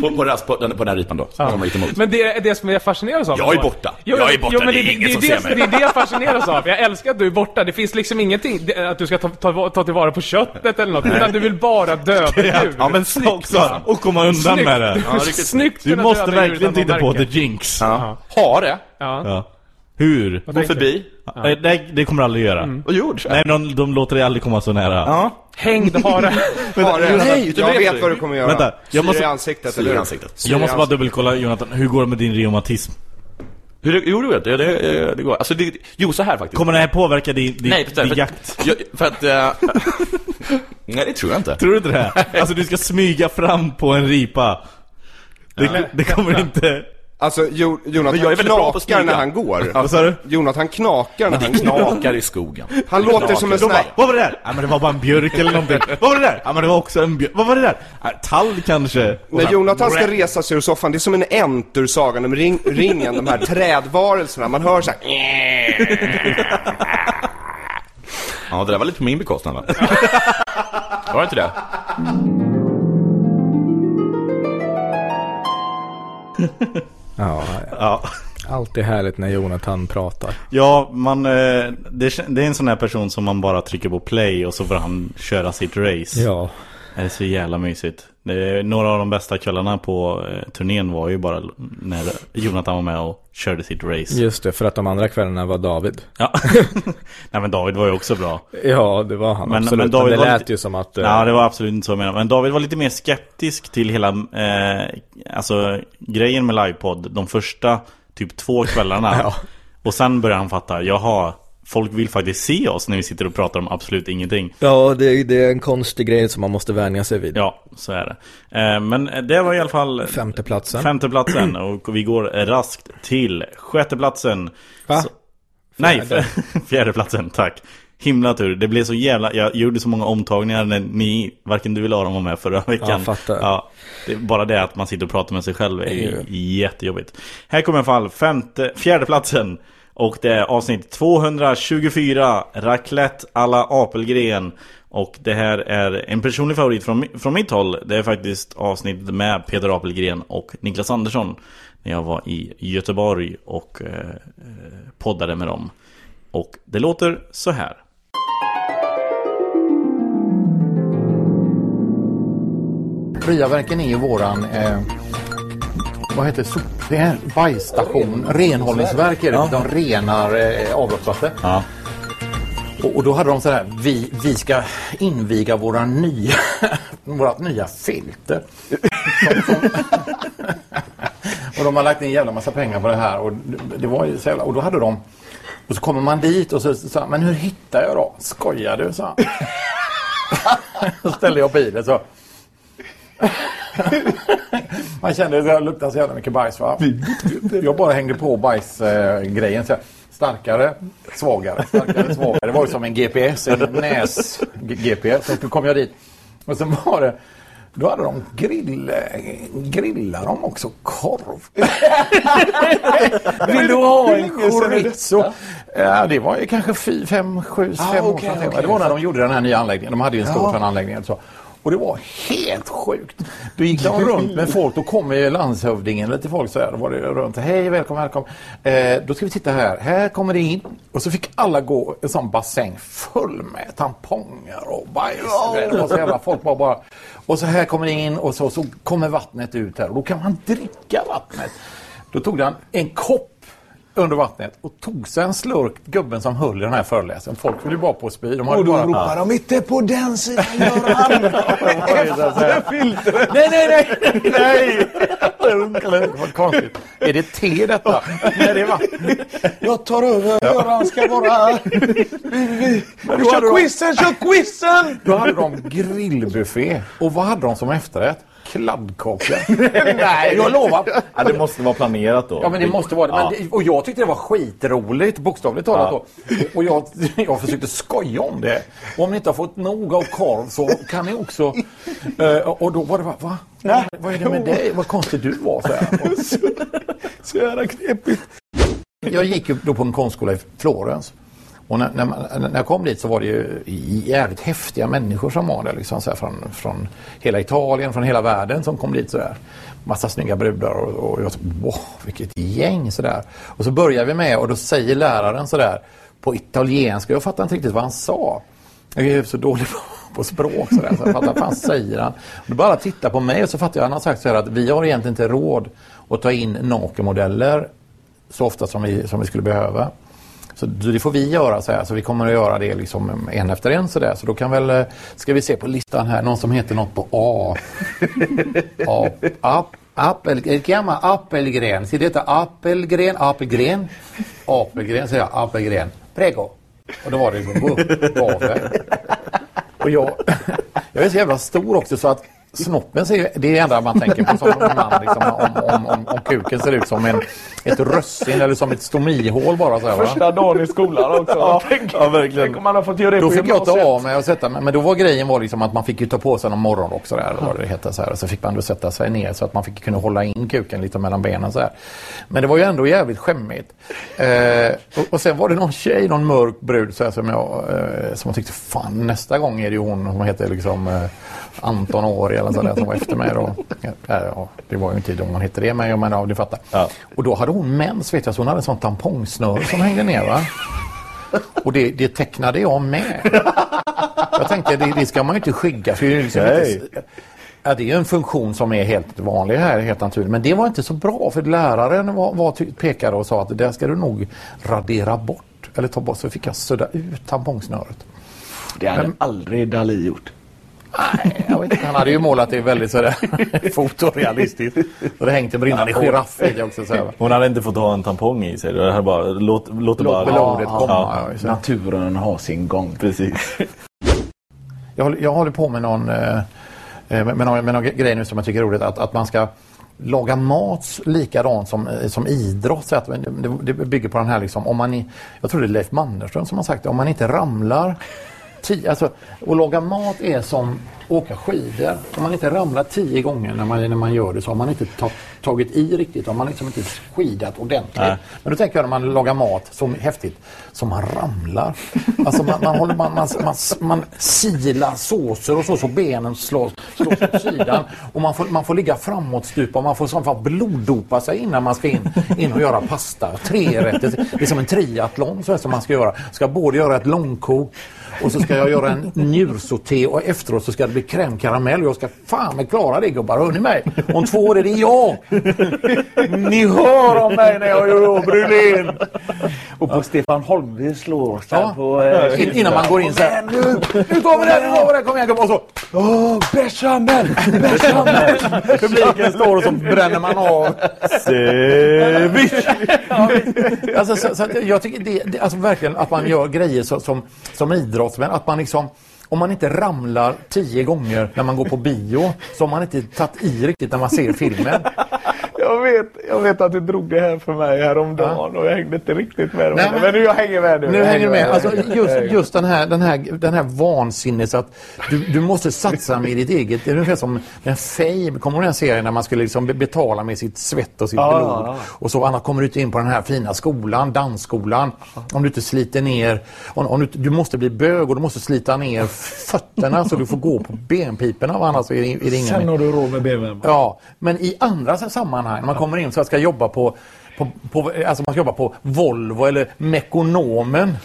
På, på, rast, på, den, på den här ripan då, som de gick emot. Men det är det som jag fascineras av. Jag är borta. Jag är borta. men Det är ingen som det, ser mig. Det är det jag fascineras av. Jag älskar att du är borta. Det finns liksom ingenting, det- att du ska ta, ta, ta tillvara på köttet eller något. Utan du vill bara döda djur. Ja men snyggt också! Och komma undan Snyggt. med det! Ja, riktigt Snyggt Du måste verkligen titta på The. Jinx Ja. Hare, Ja. Ja. Hur? gå förbi. Nej, Det, det kommer aldrig göra Och gjorde så. Nej de, de låter dig aldrig komma så nära Ja. Hängd hare. [LAUGHS] Hare. Nej, du jag vet vet det. vad du kommer göra. Vänta, jag Syr måste- i ansiktet, Syr i eller ansiktet. Syr Jag måste bara dubbelkolla Jonathan, hur går det med din reumatism? Hur det, jo, du vet, det, det, det går. Alltså, det, jo, så här faktiskt. Kommer det här påverka din, din, Nej, för, din för, jakt? Jag, för att... eh, [LAUGHS] nej, det tror jag inte. Tror du inte det? [LAUGHS] Alltså du ska smyga fram på en ripa Det, det kommer inte Alltså, jo, Jonathan jag är väldigt bra på att knakar när han går. Vad sa du? Jonathan knakar när Det han går. knakar i skogen. Han låter som en sån här... vad var det där? Ja men det var bara en björk eller någonting. Vad var det där? Ja men det var också en björk. Vad var det där? Ja, tall kanske. När Jonathan ska resa sig ur soffan, det är som en ent ur Sagan om ring, ringen, de här [LAUGHS] trädvarelserna. Man hör så här. Ja, det där var lite på min bekostnad va? [LAUGHS] Var det inte det? [LAUGHS] Ja, Ja. alltid härligt när Jonathan pratar. Ja, man, eh, det, är- det är en sån här person som man bara trycker på play och så får han köra sitt race. Ja, Det är så jävla mysigt. Det några av de bästa kvällarna på eh, turnén var ju bara när Jonathan var med och körde sitt race. just det, för att de andra kvällarna var David. Ja. [LAUGHS] Nej men David var ju också bra. Ja, det var han Men- absolut. men Men, David det var lät lite- ju som att... eh, Ja, det var absolut inte så jag menade. Men David var lite mer skeptisk till hela, eh, alltså grejen med livepodd. De första typ två kvällarna. [LAUGHS] Ja. Och sen började han fatta, jaha, folk vill faktiskt se oss när vi sitter och pratar om absolut ingenting. Ja, det, det är en konstig grej som man måste vänja sig vid. Ja, så är det. Eh, men det var i alla fall Femteplatsen. femteplatsen. Och vi går raskt till sjätteplatsen. Va? Så, nej, Fjärde. [LAUGHS] fjärdeplatsen, tack. Himla tur. Det blev så jävla... Jag gjorde så många omtagningar när ni, varken du eller Aron var med förra veckan. Ja. Ja, det, bara det att man sitter och pratar med sig själv är ju jättejobbigt. Här kommer i alla fall femte, fjärdeplatsen. Och det är avsnitt 224, Raclette alla Apelgren. Och det här är en personlig favorit från, från mitt håll. Det är faktiskt avsnittet med Peter Apelgren och Niklas Andersson. När jag var i Göteborg och eh, eh, poddade med dem. Och det låter så här. Ryaverken är ju våran, eh, vad heter det, det är en bajsstation, renhållningsverk är det, de renar eh, avloppsvatten. Ja. Och, och då hade de så här, vi, vi ska inviga våra nya, [LAUGHS] vårat nya filter. Som, [LAUGHS] som, och de har lagt in en jävla massa pengar på det här och det, det var ju så jävla, och då hade de, och så kommer man dit och så sa men hur hittar jag då? Skojar du? sa han. [LAUGHS] Så ställde jag bilen så. [LAUGHS] Man kände att det luktade så jävla mycket bajs. Va? Jag bara hängde på bajsgrejen. starkare, svagare, starkare, svagare. Det var ju som en GPS, en näs-GPS. Så kom jag dit. Och sen var det då hade de grill, grillar de också korv. Vill du ha en chorizo? Ja, det var ju kanske fy, fem, sju, fem år okej, sedan. Det var när de gjorde den här nya anläggningen. De hade ju en stor sån anläggning. Så. Och det var helt sjukt. Då gick de runt med folk. Då kom ju landshövdingen lite folk så här. Då var det runt. Hej, välkommen, välkommen. Eh, då ska vi titta här. Här kommer det in. Och så fick alla gå en sån bassäng full med tamponger och bajs. Det var så jävla folk bara, bara. Och så här kommer det in och så, så kommer vattnet ut här. Och då kan man dricka vattnet. Då tog han en kopp under vattnet och tog sig en slurk, gubben som höll i den här föreläsningen. Folk vill ju bara på att spy. De hade Och då bara... ropar de inte på den sidan Göran. [LAUGHS] Nej, nej, nej! Nej! Vad konstigt. Är det te detta? Nej, det är vatten. Jag tar över. Göran ska bara... hade Kör quizen, kör quizen! Då hade de grillbuffé. Och vad hade de som efterrätt? Kladdkaka. [LAUGHS] Nej, jag lovar. Ja, det måste vara planerat då. Ja men det måste vara det. Ja. Och jag tyckte det var skitroligt, bokstavligt talat Ja. då. Och jag, jag försökte skoja om det. Och om ni inte har fått nog av korv så kan ni också... eh, och då var det bara, va? Nej. Vad är det med dig? Vad konstig du var, så här. [LAUGHS] Så jävla knepigt. Jag gick ju då på en konstskola i Florens. Och när, när, man, när jag kom dit så var det ju jävligt häftiga människor som var där. Liksom, så här, från, från hela Italien, från hela världen som kom dit. Så där. Massa snygga brudar och, och jag tänkte, wow, vilket gäng sådär. Och så börjar vi med och då säger läraren sådär på italienska. Jag fattar inte riktigt vad han sa. Jag är så dålig på, på språk sådär, så jag fattar vad fan säger han. Och då bara titta på mig och så fattar jag han har sagt så här att vi har egentligen inte råd att ta in nakenmodeller så ofta som vi, som vi skulle behöva. Så det får vi göra så här, så vi kommer att göra det liksom mm, en efter en så där. Så då kan väl, eh, ska vi se på listan här, någon som heter något på A. A ap, Appel, el appelgren. llama Apelgren. Det heter appelgren, säger jag, appelgren. Prego. Och då var det gå upp, gå av. Och jag, [LAUGHS] jag är så jävla stor också så att snoppen ser ju, det är det enda man tänker på som man liksom, om, om, om, om kuken ser ut som en, ett russin eller som ett stomihål bara så här? Första dagen i skolan också. Ja, Tänk- ja, verkligen. Tänk om man har fått göra det Då fick jag ta av mig och sätta mig. Men då var grejen var liksom att man fick ju ta på sig någon morgonrock så där, vad det heter, så här. Så fick man då sätta sig ner så att man fick kunna hålla in kuken lite mellan benen så här. Men det var ju ändå jävligt skämmigt. Eh, och, och sen var det någon tjej, någon mörk brud så här, som jag eh, som jag tyckte fan nästa gång är det ju hon som heter liksom eh, Anton Åri eller sådär som var efter mig då. Ja, ja, det var ju en tid om man hette det men jag menar, ja, du fattar. Och då hade hon mens vet jag så hon hade en sån tampongsnöre som hängde ner va. Och det, det tecknade jag med. Jag tänkte det, det ska man ju inte skygga för det är ju liksom inte, ja, det är en funktion som är helt vanlig här, helt naturligt. Men det var inte så bra för läraren var, var, pekade och sa att det där ska du nog radera bort. Eller ta bort. Så fick jag sudda ut tampongsnöret. Det hade Men- aldrig Dali gjort. Nej, jag vet inte. Han hade ju målat det väldigt sådär [LAUGHS] fotorealistiskt. Och det hängt en brinnande giraff i det också. Så här, va? Hon hade inte fått ha en tampong i sig. Det hade bara, låt, låt det bara... Låt blodet komma. Ja, Ja. Naturen har sin gång. precis. Jag, håller- jag håller på med någon, eh, eh, med, någon, med någon grej nu som jag tycker är roligt. Att, att man ska laga mat likadant som, eh, som idrott. Så att det, det bygger på den här liksom, om man, jag tror det är Leif Mannerström som har sagt det, om man inte ramlar alltså, att laga mat är som åka skidor. Om man inte ramlar tio gånger när man, när man gör det så har man inte ta, tagit i riktigt. Har man liksom inte skidat ordentligt. Nej. Men då tänker jag när man lagar mat så häftigt som man ramlar. Alltså man, man, håller, man, man, man, man silar såser och så så benen slås, slås åt sidan. Och man får, man får ligga framåtstupa och man får som fan bloddopa sig innan man ska in, in och göra pasta. Tre rätter. Det är som en triathlon så som man ska göra. Ska både göra ett långkok och så ska jag göra en njursauté och efteråt så ska det bli caramel och jag ska fan med klara det gubbar. Hör ni mig? Om två år är det jag! Ni hör om mig när jag gör brulén! Och på Stefan Holmqvist slår oss Ja. på... Eh, In, innan man går in så här. Nu, nu kommer det, nu kommer det, kom igen gubbar! Och så Åh, bechamel! Bechamel! publiken står och så bränner man av. Ceviche! Alltså, så, så jag tycker det, det, alltså verkligen att man gör grejer så, som, som idrottsmän. Att man liksom, om man inte ramlar tio gånger när man går på bio så har man inte tagit i riktigt när man ser filmen. Jag vet, jag vet att du drog det här för mig häromdagen och jag hängde inte riktigt med. Nej, men, men- nu jag hänger med nu. Nu hänger du med. Jag Alltså, just, med. just den här, den här, den här vansinnet att du, du måste satsa med ditt eget. Det är ungefär som en fame. Kommer du ihåg den serien när man skulle liksom be- betala med sitt svett och sitt Ja, blod? ja, ja. Och så annars kommer du inte in på den här fina skolan, dansskolan. Om du inte sliter ner. Om, om du, du måste bli bög och du måste slita ner fötterna så du får gå på benpiporna. och Annars är det, är det ingen Sen har du råd med BMW. Ja, men i andra sammanhang, när man kommer in så ska jobba på, på, på, alltså man ska jobba på Volvo eller Mekonomen.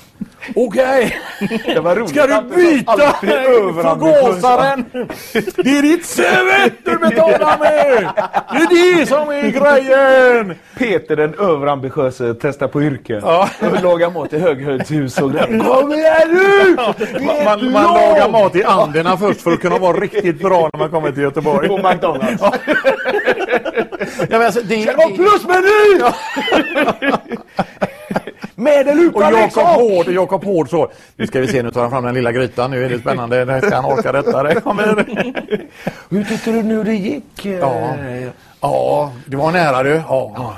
Okej, Det var roligt ska du att byta förgasaren? Det är ditt CV du betalar med! Det är det som är grejen! Peter den överambitiöse testar på yrke. Ja. Och lagar mat i höghöjdshus och grejer. Kom igen nu! Man, man, man lagar mat i Anderna först för att kunna vara riktigt bra när man kommer till Göteborg. På McDonalds. Ja, men alltså, det, Och det, plusmeny! Med en [LAUGHS] Och utan Jakob! Hård, Jakob Hård så. Nu ska vi se, nu tar han fram den lilla grytan. Nu är det spännande. När ska han orka detta? Det kommer. [LAUGHS] Hur tyckte du nu det gick? Ja. Ja, det var nära du. Ja.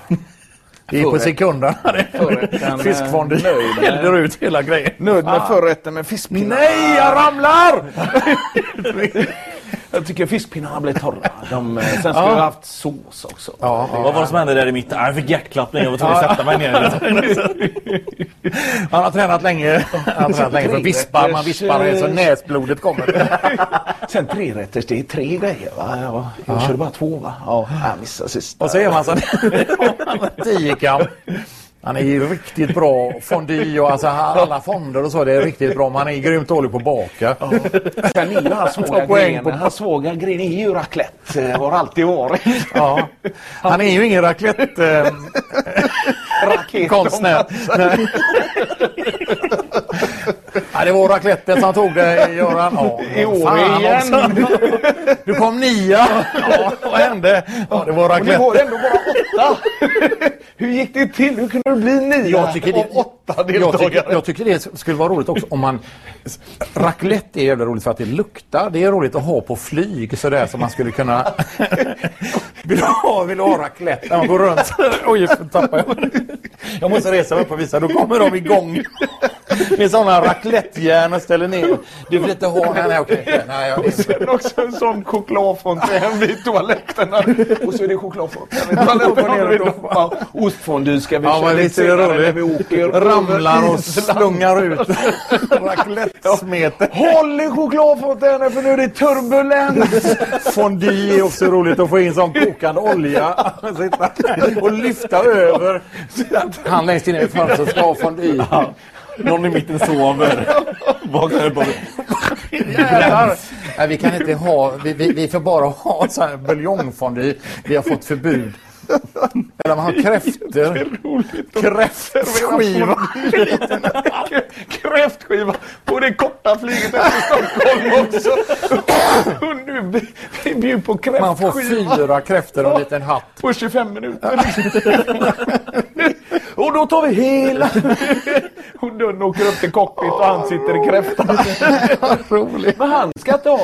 Det är på sekunderna. Fiskfonden eh, med- [LAUGHS] häller ut hela grejen. Nöjd med förrätten med fiskpinnar. Nej, jag ramlar! Jag tycker fiskpinnarna blev torra. De, eh, sen skulle jag ha haft sås också. Ja, Vad var det som hände där i mitten? Jag fick hjärtklappning, jag var tvungen att sätta mig ner. Han har tränat länge. Han har tränat länge för vispar. Man vispar så näsblodet kommer. [LAUGHS] Sen trerätters, det är tre grejer va? Ja, jag körde bara två va? Ja, jag missade sista. Och så är man så [LAUGHS] tio kam. Han är ju riktigt bra fondue och alltså alla fonder och så. Det är riktigt bra. Man är grymt dålig på att baka. Sen är ju hans poäng gren. på- Hans svåga gren är ju raclette. eh, Har alltid varit. Ja. Han är ju ingen raclette eh, konstnär. Ja, det var racletten som tog det, Göran. Ja, I år igen. också. Du kom nia. Ja, vad hände? Ja, det var Och det var racletten. ändå bara åtta. Hur gick det till? Hur kunde det bli nio Jag tycker, det, av åtta jag, deltagare? tycker, jag tycker det skulle vara roligt också om man... Raclette är jävla roligt för att det luktar. Det är roligt att ha på flyg sådär som man skulle kunna... [LAUGHS] vill, du ha, vill du ha raclette? När man går runt så- Oj, tappar jag. Jag måste resa mig upp och visa. Då kommer de igång. Med sådana raclettejärn och ställer ner. Du vill inte ha... Nej, nej, okej. Nej, jag, Och sen också en sån chokladfontän vid toaletterna. Och så är det chokladfontän vid toaletterna. Ja, Ostfondue ska vi Ja, köra lite senare när vi åker. ramlar och slungar ut. [LAUGHS] Raclette-smeten. Håll i chokladfontänen för nu är det turbulens! Fondue är också roligt att få in sån kokande olja. Och lyfta över. Han längst inne i fönstret ska ha fondue. Någon i mitten sover. Vaknar och... Jävlar. Nej, vi kan inte ha, vi, vi, vi får bara ha så här buljongfondue. Vi har fått förbud. Eller man har kräftor. Kräftskiva. Kräftskiva på det korta flyget efter Stockholm också. Och nu vi bjuder på Man får kräftskiva fyra kräftor och en liten hatt. på 25 minuter. Och då tar vi hela. [LAUGHS] Och dörren åker upp till cockpit och han sitter i kräftan. [LAUGHS] Roligt. Men han ska inte ha va?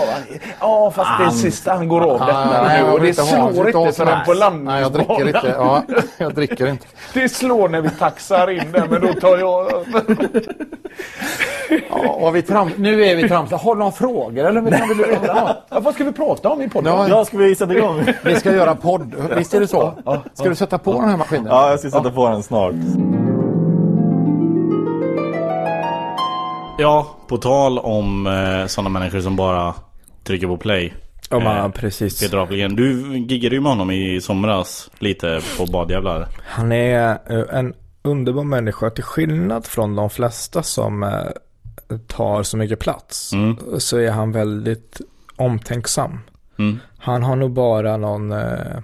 Ja fast det är sista han går av detta Nej, nu. Och vill det slår vill inte förrän på här. Nej, jag dricker landningsbanan. inte. Ja, jag dricker inte. [LAUGHS] Det slår när vi taxar in där men då tar jag Ja, vi tram, nu är vi tramsiga. Har du några frågor eller kan vi veta något? ja, Vad ska vi prata om i podden? Ja, Ja, ska vi sätta igång? vi ska göra podd. Visst är det så? Ska du sätta på den här maskinen? Ja, jag ska sätta på den snart. Ja, på tal om eh, sådana människor som bara trycker på play. Ja, Eh, men precis. Peter Apelgren, du giggade ju med honom i somras lite på badjävlar. Han är eh, en underbar människa till skillnad från de flesta som eh, tar så mycket plats. Mm. Så är han väldigt omtänksam. Mm. Han har nog bara någon, eh,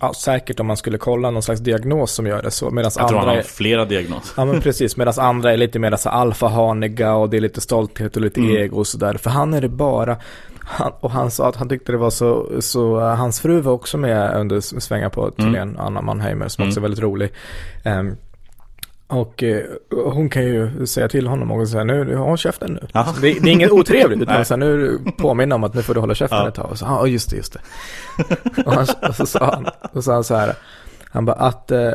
ja, säkert om man skulle kolla någon slags diagnos som gör det så. Medan Jag tror andra han har flera diagnoser. Ja men precis, medan andra är lite mer så alfahaniga och det är lite stolthet och lite Mm. ego och sådär. För han är det bara, han, och han sa att han tyckte det var så, så uh, hans fru var också med under s- svängar på turnén, Anna Mannheimer som också är väldigt rolig. Ehm, och eh, hon kan ju säga till honom och säga nu, håll käften nu. Ja. Det, det är inget [LAUGHS] otrevligt utan så här, nu påminna om att nu får du hålla käften Ja. ett tag. Och så, ja just det, just det. [LAUGHS] och, han, och så sa han, och så han så här, han bara att eh,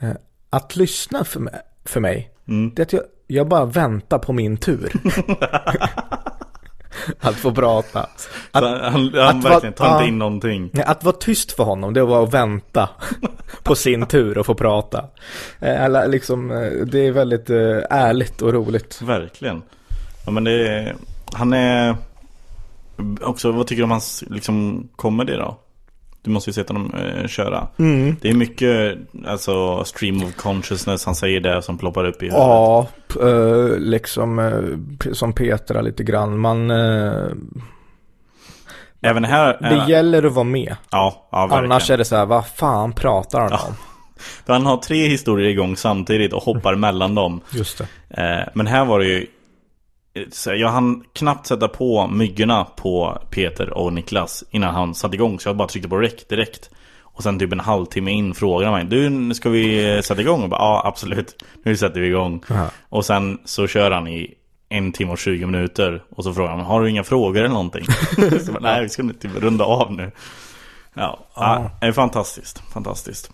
eh, att lyssna för mig, för mig Mm. det är att jag, jag bara väntar på min tur. [LAUGHS] [LAUGHS] att få prata. Att, han han att verkligen tar inte in någonting. nej, att vara tyst för honom, det var att vänta [LAUGHS] på sin tur och få prata. Eh, Eller liksom, eh, det är väldigt eh, ärligt och roligt. Verkligen. Ja men det är, han är också, vad tycker du om hans liksom comedy då? Du måste ju sett honom eh, köra. Mm. Det är mycket, alltså stream of consciousness, han säger det som ploppar upp i huvudet. Ja, eh, liksom eh, som Petra lite grann. Man, eh, Även här är, det gäller att vara med. Ja, ja verkligen. Annars är det så här, vad fan pratar han om? [LAUGHS] För han har tre historier igång samtidigt och hoppar [LAUGHS] mellan dem. Just det. Eh, men här var det ju jag hann knappt sätta på myggorna på Peter och Niklas innan han satte igång. Så jag bara tryckte på rec direkt. Och sen typ en halvtimme in frågade han mig Du, ska vi sätta igång? Och bara, ja absolut. Nu sätter vi igång. Aha. Och sen så kör han i en timme och 20 minuter. Och så frågar han, har du inga frågor eller någonting? [LAUGHS] så bara, Nej, vi ska typ runda av nu. Ja, ja. det är fantastiskt. Fantastiskt.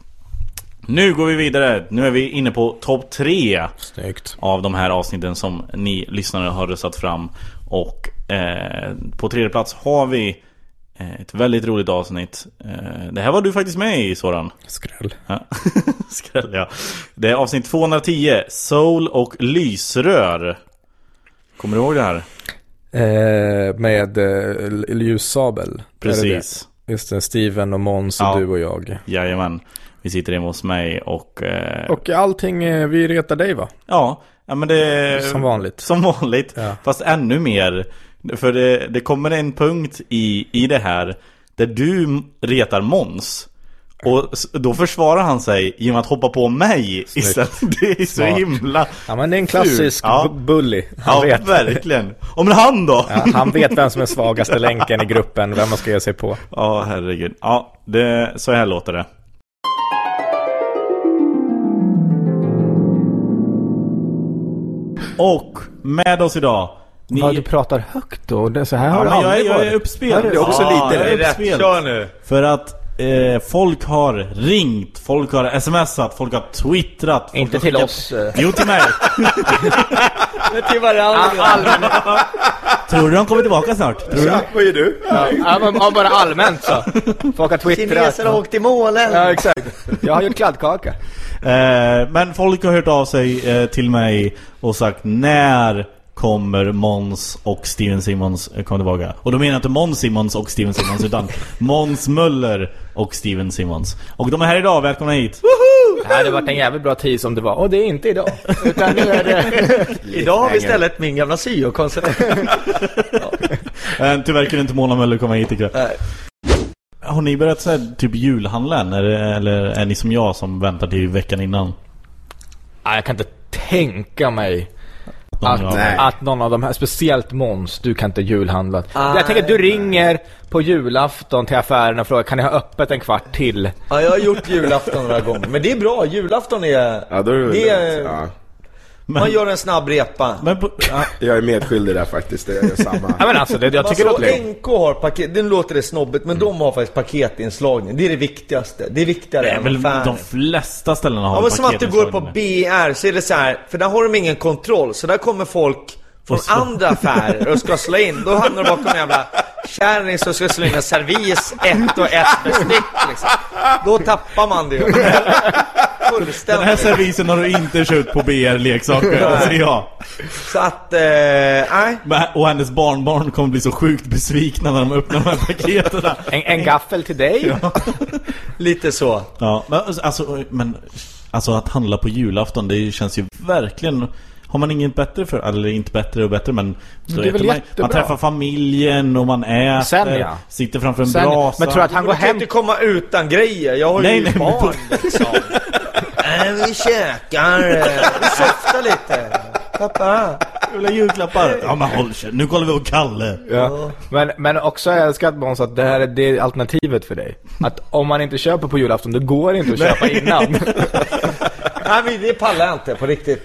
Nu går vi vidare. Nu är vi inne på topp tre Snyggt. av de här avsnitten som ni lyssnare har röstat fram. Och eh, på tredje plats har vi eh, ett väldigt roligt avsnitt. Eh, det här var du faktiskt med i Soran. Skräll. Ja. [LAUGHS] Skräll ja. Det är avsnitt 210, Soul och lysrör. Kommer du ihåg det här? Eh, med eh, ljussabel. Är det Precis. det? Just det, Steven och Måns och Ja. du och jag. Jajamän. Vi sitter hemma hos mig och... Eh, Och allting, eh, vi retar dig va? ja, ja, men det... Som vanligt. Som vanligt. Ja. Fast ännu mer. För det, det kommer en punkt i, i det här där du retar Mons. Och då försvarar han sig genom att hoppa på mig istället. [LAUGHS] Det är så Smart. himla... Ja men det är en klassisk Ja. bu- bully. Han, Ja, vet. verkligen. Om han då? Ja, han vet vem som är svagaste länken i gruppen, vem man ska ge sig på. Ja, herregud. Ja, det, så här låter det. Och med oss idag. Ni... Ja, du pratar högt då. Det, så här har Ja, det men jag, är, aldrig jag är uppspelt. Det är också ja, lite jag är rätt. Kör nu. För att eh, folk har ringt, folk har smsat, folk har twittrat. folk Inte har till skickat- oss. eh. Jo, till mig. till varandra. Tror du de kommer tillbaka snart? Tror du? Vad gör du? Ja, men ja, bara allmänt så. Folk har twittrat. Kineser har åkt till målen. Ja, exakt. Jag har gjort kladdkaka. Eh, men folk har hört av sig eh, till mig och sagt när kommer Måns och Steven Simmons eh, komma tillbaka. Och då menar jag inte Måns Simmons och Steven Simmons [LAUGHS] utan Måns Möller och Steven Simmons. Och de är här idag, välkomna hit! Det hade varit en jävligt bra tease om det var. Och det är inte idag. [LAUGHS] Utan nu är det... [LAUGHS] Idag har vi istället min gamla syokonsulent. Eh, tyvärr kunde inte Mona Möller komma hit ikväll. Nej. Har ni börjat så här, typ julhandla än? Eller, eller är ni som jag som väntar till veckan innan? Ja, jag kan inte tänka mig att, Nej. att någon av de här, speciellt Måns, du kan inte julhandla. Ah, jag tänker att du ringer på julafton till affären och frågar kan ni ha öppet en kvart till? Ja, jag har gjort julafton några gånger. Men det är bra, julafton är... Ja, då är det, det är ja. Man gör en snabb repa. Men på, ja, Jag är medskyldig där faktiskt, jag gör samma. Ja men alltså, det, jag tycker det alltså. NK har paket, nu låter det snobbigt, men de har faktiskt paketinslagning. Det är det viktigaste. Det är viktigare det är än väl affären. de flesta ställena har Ja men som att du går på. BR så är det så här, för där har de ingen kontroll. Så där kommer folk från så- andra affärer och ska slå in. Då hamnar de bakom en jävla kärring som ska slå in en servis, ett och ett bestick liksom. Då tappar man det ju. Den här servisen har du inte köpt på BR-leksaker, ser jag. Så att, eh, nej. Men- Och hennes barnbarn kommer bli så sjukt besvikna när de öppnar de här paketen. En, en gaffel till dig? Lite så. Ja, men alltså, men alltså att handla på julafton, det känns ju verkligen... Har man inget bättre för, eller inte bättre och bättre men så det är väl man, man träffar familjen och man äter, Sen, ja. sitter framför en Sen, brasa. men tror du att han går går kan hem... inte komma utan grejer. Jag har Nej, ju nej, men barn liksom. Nej, [LAUGHS] vi käkar. eh, Vi softar lite. Pappa. Jävla julklappar. Ja men håll käften, nu kollar vi på Kalle. Ja. Men, men också jag älskat Måns att det här är, det alternativet för dig. Att om man inte köper på julafton, då går det inte att köpa innan. [LAUGHS] Nej, men det pallar jag inte på riktigt.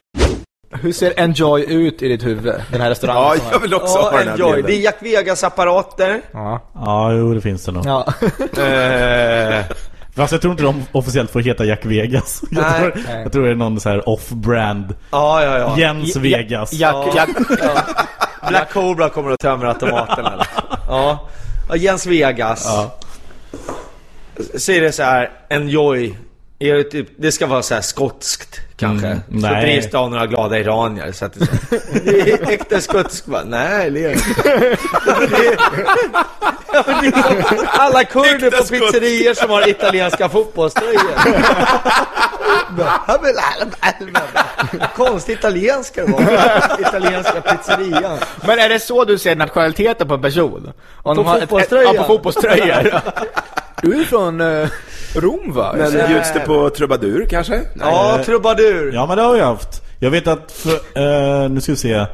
Hur ser Enjoy ut i ditt huvud? Den här restaurangen Ja, jag vill också Ja, ha den här enjoy. Det är bilden. Jack Vegas-apparater. Ja. Ja, jo det finns det nog. ja. [LAUGHS] Eh, Fast jag tror inte de officiellt får heta Jack Vegas. [LAUGHS] Jag, Nej. tror, jag tror det är någon så här off-brand. ja, ja, ja. Jens Vegas. Jack, Jack, Black Cobra kommer att tömma automaten eller? Ja. ja. Jens Vegas. Ja. Så är det så här, enjoy. Typ, det ska vara så här skotskt kanske. Mm, så drivs det av några glada iranier. Så att det, är så, det är äkta skotskt. bara, Nej, det är inte. [LAUGHS] Alla kurder på pizzerior som har italienska fotbollströjor. [LAUGHS] Konstig italienska det var. Italienska pizzerian. men är det så du ser nationaliteten på en person? Om På de har ett- fotbollströja? Ja, på fotbollströjor. [LAUGHS] du är från eh, Rom va? Men bjuds det på trubadur kanske? Ja, trubadur. Ja men det har jag haft. Jag vet att för, eh, nu ska vi se.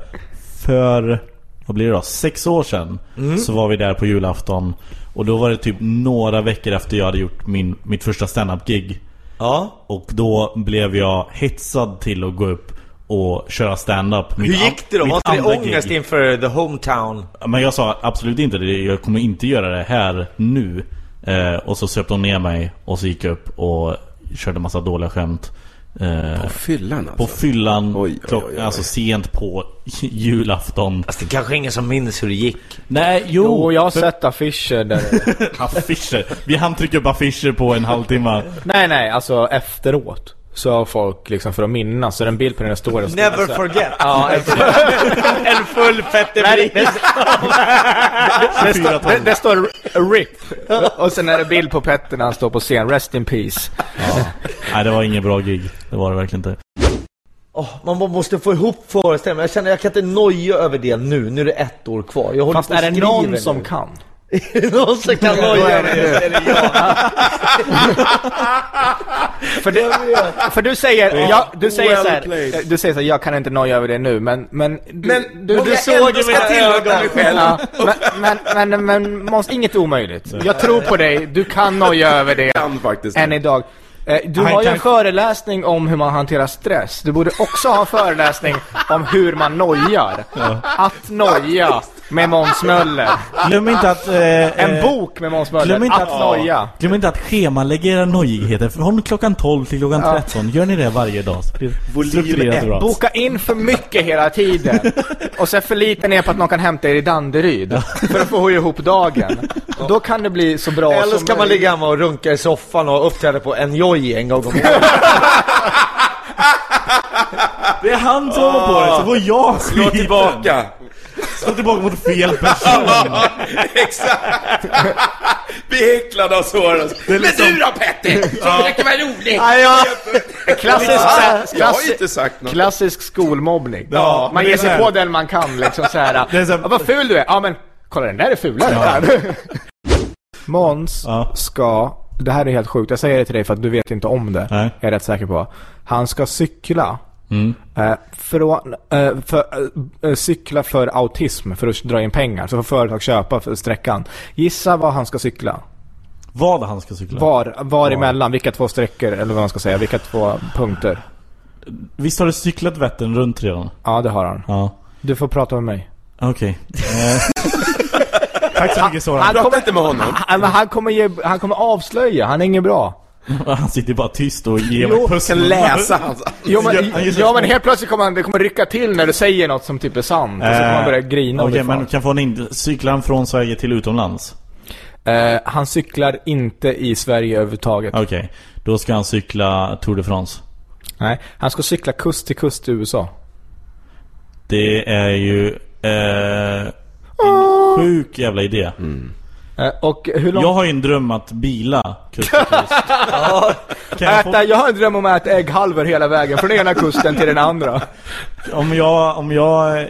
För, vad blir det då? Sex år sedan så var vi där på julafton. Och då var det typ några veckor efter jag hade gjort min, mitt första stand-up-gig. Ja. Och då blev jag hetsad till att gå upp och köra stand-up. Hur Mitt gick det då? Var inte det ångest gig. inför the hometown? Men jag sa absolut inte det. Jag kommer inte göra det här nu. Eh, och så söpte hon ner mig och så gick jag upp och körde massa dåliga skämt. Eh, På fyllan på alltså. fyllan, Oj, oj, oj, oj. alltså sent på [LAUGHS] julafton. Fast det kanske ingen som minns hur det gick. Nej, jo. Jo, jag har för- sett affischer där [LAUGHS] affischer. Vi hann trycka upp affischer på en halvtimme. Nej, nej, alltså efteråt. Så har folk liksom för att minnas, så är det en bild på den här storyn. så- Never alltså, forget. Ja, exakt. [LAUGHS] en full Petter Nej, det, det, står, det, det står RIP. Och sen är det bild på Petter när han står på scen. Rest in peace. Nej, det var ingen bra gig. Det var det verkligen inte. Åh, man måste få ihop föreställningen. Jag känner jag kan inte noja över det nu. Nu är det ett år kvar. Jag Fast är det någon nu. som kan? Är [LAUGHS] det någon som kan noja det det [LAUGHS] jag. För, det, för du säger, ja, du säger så här, du säger så här, jag kan inte noja över det nu, men, men, du, Men du, du jag såg ju ska mina ögon. mig själv. Ja, men, men, men, men Måns, inget är omöjligt. Jag tror på dig, du kan noja över det Kan faktiskt. än idag. Eh, Du har ju en föreläsning om hur man hanterar stress. Du borde också ha en föreläsning om hur man nojar. Att noja med Måns Möller. Glöm inte att... Eh, En eh, bok med Måns Möller. Glöm inte att att, noja. glöm inte att schemalägga era nojigheter från klockan 12 till klockan 13. Gör ni det varje dag? Boka in för mycket hela tiden. Och sen förlita er på att någon kan hämta er i Danderyd. För att få ihop dagen. Och då kan det bli så bra Eller som ska man möjligt. ligga hemma och runka i soffan och uppträda på Enjoy en gång om året. Det är han som håller på det, så får jag Slå tillbaka. Slå tillbaka mot fel person. [LAUGHS] Exakt. Bli äcklad av Soros. Men du då Petter? Som försöker vara rolig. Nej, ja. Klassisk, Ja, jag har klassi- inte sagt något. klassisk skolmobbning. Ja, man ger det är sig på den man kan liksom så här. [LAUGHS] Det är så Ja, vad ful du är. Ja men, kolla den där är fulare. [LAUGHS] Måns Ja. ska, det här är helt sjukt, jag säger det till dig för att du vet inte om det. Nej. Jag är rätt säker på. Han ska cykla. Mm. Eh, eh, för, eh, eh, cykla för autism för att dra in pengar. Så får företag köpa för sträckan. Gissa vad han ska cykla. Vad han ska cykla. Var, var emellan, vilka två sträckor, eller vad man ska säga, vilka två punkter. Visst har du cyklat Vättern runt redan? Ja, det har han. Ja. Du får prata med mig. Okej. Eh, Tack så mycket Soran. Han Prata kommer, inte med honom. han, han, kommer ge, han kommer avslöja, han är inget bra. [LAUGHS] Han sitter bara tyst och ger Jo, mig pussel. Kan läsa hans... [LAUGHS] Jo men, ja, men helt plötsligt kommer han, det kommer rycka till när du säger något som typ är sant. Och så kommer han börja grina. och Okej, det är fan. men kan få en in... Cyklar han från Sverige till utomlands? Eh, han cyklar inte i Sverige överhuvudtaget. Okej. Då ska han cykla Tour de France. Nej, han ska cykla kust till kust i USA. Det är ju... Eh, en sjuk jävla idé. Eh, och hur långt... Jag har ju en dröm att bila kust till kust. [LAUGHS] kan jag Äta, få, jag har en dröm om att äta ägghalvor hela vägen från ena kusten till den andra. om jag... Om jag...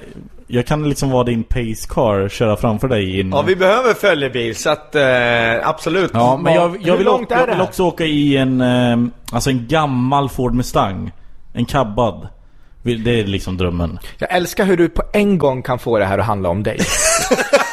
Jag kan liksom vara din pace car, köra framför dig i en... ja, vi behöver följebil så att eh, absolut. Ja, men jag, jag, vill, är jag vill här? också åka i en, eh, alltså en gammal Ford Mustang. En cabbad. Det är liksom drömmen. Jag älskar hur du på en gång kan få det här att handla om dig. [LAUGHS]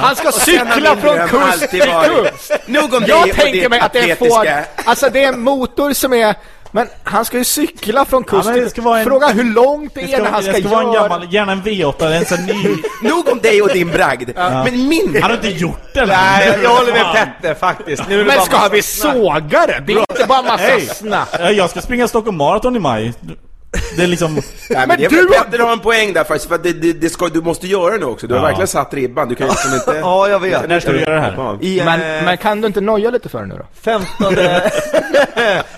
Han ska cykla från kust till kust! Nog om Jag tänker det mig att det är en Ford, alltså det är en motor som är Men han ska ju cykla från kust till en- Fråga hur långt det Det är ska, när han ska, det ska vara en göra gammal, gärna en V8, en sån ny. [LAUGHS] Nog om dig och din bragd. Men min... Han har inte gjort det Nej, jag håller med. Petter faktiskt. Nu är Men ska vi såga det? Det är inte bara massa snack Ja, Jag ska springa Stockholm Marathon i maj. Det är liksom... [LAUGHS] Nej, men, Men det, du har- Petter har en poäng där faktiskt, för det, det, det ska, du måste göra det nu också. Du har Ja. verkligen satt ribban. Du kan liksom inte... [LAUGHS] Ja, jag vet. När ska du göra det här? I, men, eh, men kan du inte noja lite för det nu då? 15... [LAUGHS]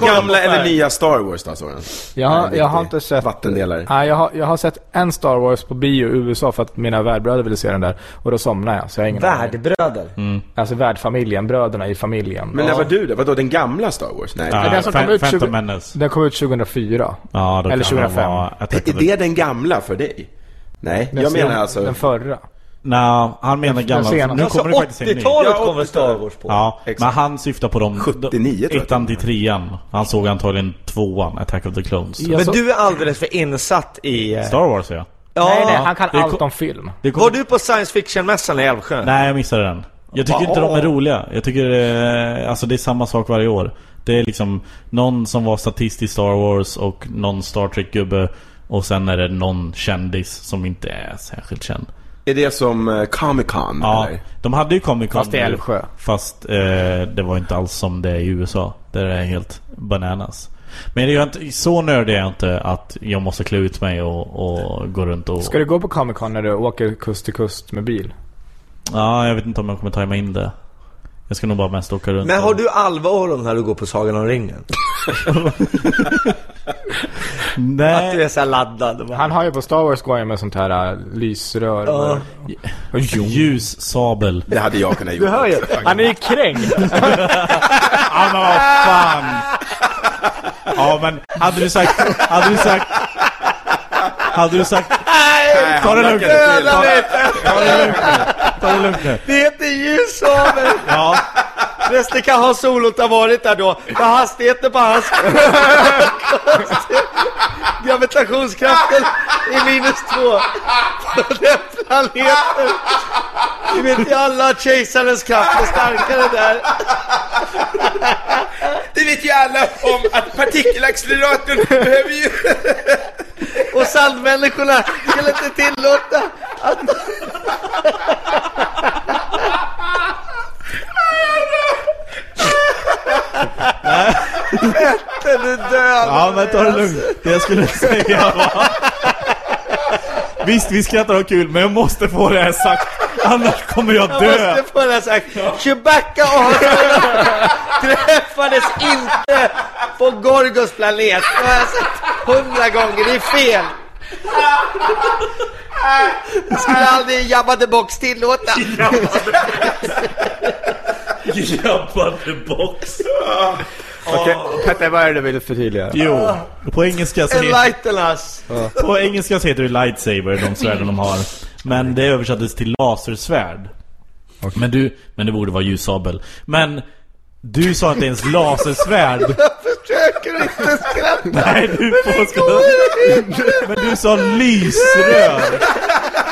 Gamla eller nya Star Wars då, Soran? Jag har, jag har inte sett... Vattendelare. Nej, jag har, jag har sett en Star Wars på bio i USA för att mina värdbröder ville se den där. Och då somnade jag, så jag har ingen aning. Värdbröder. Alltså värdfamiljen, bröderna i familjen. Men när var du det? Vadå, den gamla Star Wars? Nej. Ja, den som kom Phan- ut 20 Phantom Menace. Den kom ut 2004. Ja, då Eller kan han 2005. vara Attack Är the- det den gamla för dig? Nej, jag menar alltså... Den förra. Nej, han menar gamla. Nu Alltså kommer det faktiskt en ny. 80-talet Ja, kom väl Star Wars på? Ja, Exakt. men han syftar på dem 79 tror jag. Till trean. Han såg antagligen tvåan, Attack of the Clones. Ja. Men så- du är alldeles för insatt i... eh, Star Wars ja. Ja. Nej, nej, han kan det allt kom- om film. Det kom... Var du på science fiction-mässan i Älvsjö? Nej, jag missade den. Jag tycker inte de är roliga. Jag tycker eh, alltså det är samma sak varje år. Det är liksom någon som var statist i Star Wars och någon Star Trek-gubbe. Och sen är det någon kändis som inte är särskilt känd. Är det som uh, Comic Con? Ja, eller? de hade ju Comic Con Fast i Älvsjö. Fast eh, det var inte alls som det är i USA. Där det är helt bananas. Men det är inte, så nördig är jag inte att jag måste klä ut mig och, och gå runt och... Ska du gå på Comic Con när du åker kust till kust med bil? Ja, jag vet inte om jag kommer ta mig in det. Jag ska nog bara mest åka runt Men och- har du allvaron när du går på Sagan om ringen? [LAUGHS] [LAUGHS] [LAUGHS] Att du Nej. är så här laddad? Han har ju på Star Wars går med sånt här äh, lysrör. Ja. Och- Ljus sabel. Det hade jag kunnat gjort. Du hör ju, han är ju kränkt. [LAUGHS] Ja men vad fan. Ja men hade du sagt, hade du sagt, hade du sagt, Ta det lugnt nu. Ta- det lugnt nu. Ta det lugnt nu. Det heter ljusabel! Ja. Resten kan ha solot ha varit där då. För hastigheten på hans... [LAUGHS] Gravitationskraften är minus två. På den planeten. Vi vet ju alla att kejsarens kraft är starkare där. Det vet ju alla om att partikelacceleratorn behöver ju... Och sandmänniskorna skulle inte tillåta att... Petter, är död! Ja men ta det lugnt. Det jag skulle [LAUGHS] säga var... Visst vi skrattar och har kul men jag måste få det här sagt. Annars kommer jag Jag dö. måste få det här sagt. Chewbacca och Hans träffades inte på Gorgos planet. Det har jag sagt hundra gånger. Det är fel. Det skulle aldrig Jabba the Box tillåta. Jabbade box. [LAUGHS] Okej, Petter, vad är det du vill förtydliga? Jo, på engelska så heter, Enlighten us. på engelska så heter det lightsaber, de svärden de har. Men det översattes till lasersvärd. Men du, men det borde vara ljussabel. Men du sa inte ens lasersvärd. [LAUGHS] Jag försöker inte skratta. Nej, du får skratta. Men du sa lysrör. [LAUGHS]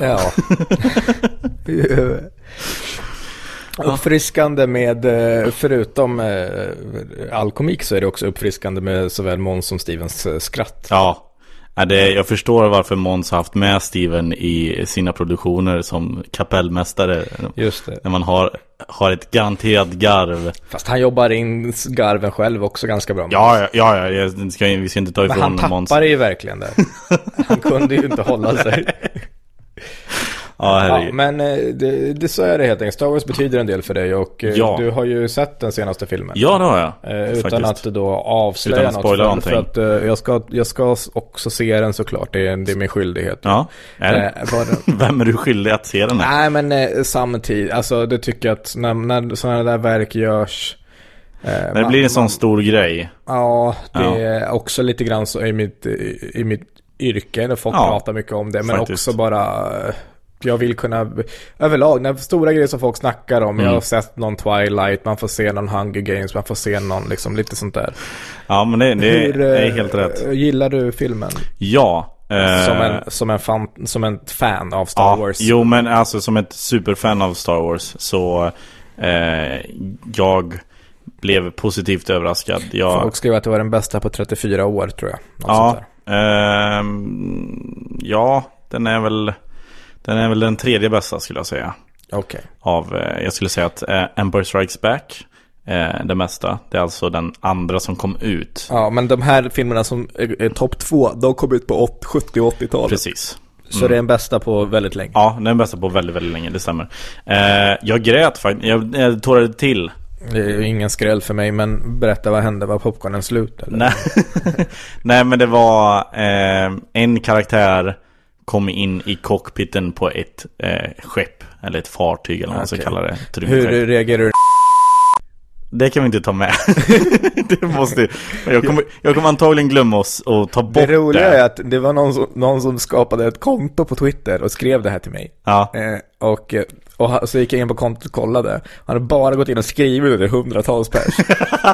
Ja. Uppfriskande med, eh, förutom eh, all komik så är det också uppfriskande med såväl Måns som Stevens eh, skratt. Ja. Ja, det, jag förstår varför Måns har haft med Steven i sina produktioner som kapellmästare. Just det. När man har, har ett garanterat garv. Fast han jobbar in garven själv också ganska bra. Ja, ja, ja, ja jag ska, vi ska inte ta Men ifrån han Måns. tappade ju verkligen där. Han kunde ju inte hålla sig. [LAUGHS] [LAUGHS] Ja, Ja, men eh, det, det så är det helt enkelt. Star Wars betyder en del för dig och eh, Ja. du har ju sett den senaste filmen. Ja, det har jag. Eh, utan faktiskt. att då avslöja Utan att något. spoila för, att jag, ska, jag ska också se den såklart. Det är, det är min skyldighet. Ja, är det? Eh, vad- [LAUGHS] Vem är du skyldig att se den här? Nej men samtidigt, alltså det tycker jag att när, när sådana där verk görs När det blir en sån stor grej. Ja, det är också lite grann så i mitt, i mitt yrke, när folk Ja, pratar mycket om det. Men faktiskt. också bara, eh, jag vill kunna, överlag, när stora grejer som folk snackar om, jag Mm. har sett någon Twilight, man får se någon Hunger Games, man får se någon, liksom lite sånt där. Ja, men det, det Hur, är eh, helt rätt. Gillar du filmen? Ja. eh, Som en, som en, fan, som en fan av Star ja, Wars? Jo, men alltså som ett superfan av Star Wars så eh, jag blev positivt överraskad. Jag, Folk skrev att det var den bästa på 34 år tror jag. Något ja, ja, den är väl den är väl den tredje bästa skulle jag säga. Okej. Av, eh, jag skulle säga att eh, Empire Strikes Back eh, det mesta. Det är alltså den andra som kom ut. Ja, men de här filmerna som är, topp två, de kom ut på 80, 70 och 80-talet. Precis. Så det är den bästa på väldigt länge. Ja, den är den bästa på väldigt, väldigt länge, det stämmer. Eh, jag grät faktiskt, jag, jag tårade till. Det är ju ingen skräll för mig, men berätta vad hände? Var popcornen slut? Eller? Nej. [LAUGHS] Nej, men det var eh, en karaktär kom in i cockpiten på ett eh, skepp, eller ett fartyg eller vad man ska kalla det. Ett Hur reagerar du? Det kan vi inte ta med. [LAUGHS] det måste, jag, kommer, jag kommer antagligen glömma oss och ta bort Det det. roliga är att det var någon som, någon som skapade ett konto på Twitter och skrev det här till mig. Ja. Eh, och, eh, och så gick jag in på kontot och kollade. Han hade bara gått in och skrivit det hundratals pers.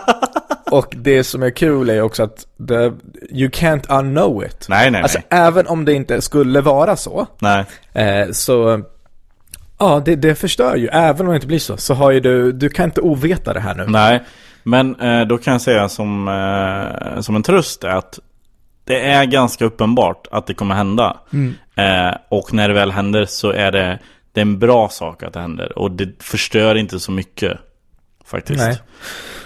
[LAUGHS] och det som är kul är också att the, you can't unknow it. Nej, nej, Alltså nej. även om det inte skulle vara så. Nej. Eh, så ja, det, det förstör ju. Även om det inte blir så. Så har ju du, du kan inte oveta det här nu. Nej, men eh, då kan jag säga som, eh, som en tröst är att det är ganska uppenbart att det kommer hända. Mm. Eh, och när det väl händer så är det, det är en bra sak att det händer. Och det förstör inte så mycket. Faktiskt.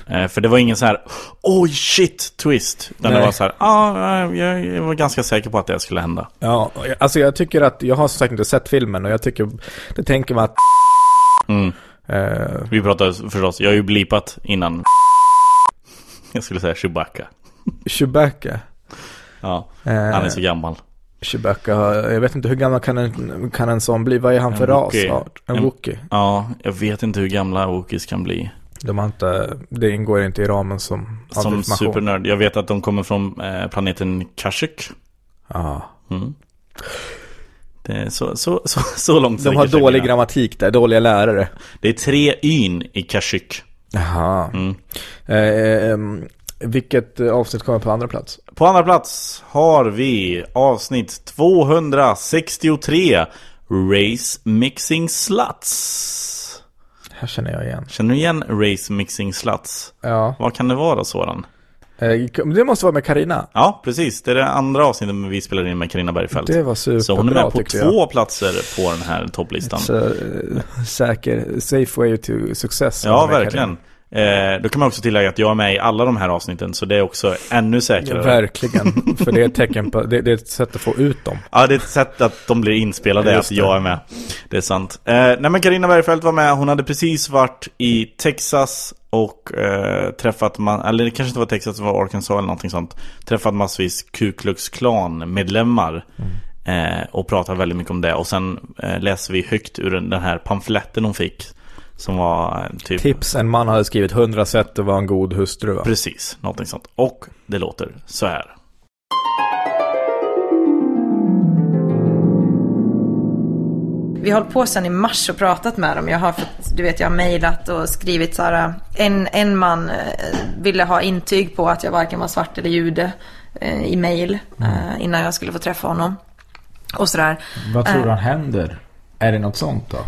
Eh, för det var ingen så här Oj shit twist. Utan det var så här ah, eh, jag, jag var ganska säker på att det skulle hända. Ja, alltså jag tycker att, jag har som sagt inte sett filmen och jag tycker, det tänker man att Mm. eh, Vi pratade förstås, jag har ju blipat innan. Jag skulle säga Chewbacca. Chewbacca. Ja, Eh, han är så gammal. Chewbacca, jag vet inte hur gammal kan en, kan en sån bli? Vad är han för ras? En En- Wookie. Ja, jag vet inte hur gamla Wookiees kan bli. De har inte, det ingår inte i ramen som Som supernörd. Jag vet att de kommer från eh, planeten Kashyyyk. Ja. Mm. Så, så, så, så långt De har dålig grammatik där, dåliga lärare. Det är tre yn i Kashyyyk. Jaha. Mm. Eh, ehm, vilket eh, avsnitt kommer på andra plats? På andra plats har vi avsnitt 263 Race Mixing Sluts. Här känner jag igen. Känner du igen Race Mixing Sluts? Ja. Vad kan det vara Soran? Eh, det måste vara med Karina. Ja, precis. Det är det andra avsnittet vi spelar in med Karina Bergfeldt. Det var superbra Så hon är med på två jag. platser på den här topplistan. Så, eh, säker, safe way to success. Ja, verkligen. Eh, då kan man också tillägga att jag är med i alla de här avsnitten, så det är också ännu Ja, säkrare. verkligen. För det är ett tecken på, det, det är ett sätt att få ut dem. Ja, det är ett sätt att de blir inspelade, Just att det. jag är med. Det är sant. Eh, nej men Carina Bergfeldt var med, hon hade precis varit i Texas och eh, träffat, man, eller det kanske inte var Texas, det var Arkansas eller någonting sånt. Träffat massvis Ku Klux Klan medlemmar. Eh, och pratat väldigt mycket om det. Och sen eh, läser vi högt ur den den här pamfletten hon fick. Som var eh, typ... Tips, en man hade skrivit 100 sätt att vara en god hustru va? Precis, någonting sånt. Och det låter så här. Vi har hållit på sedan i mars och pratat med dem. Jag har fått, du vet, jag har mejlat och skrivit så här. En, en man eh, ville ha intyg på att jag varken var svart eller jude eh, i mejl eh, innan jag skulle få träffa honom. Och sådär. Vad tror Eh, du han händer? Är det något sånt då?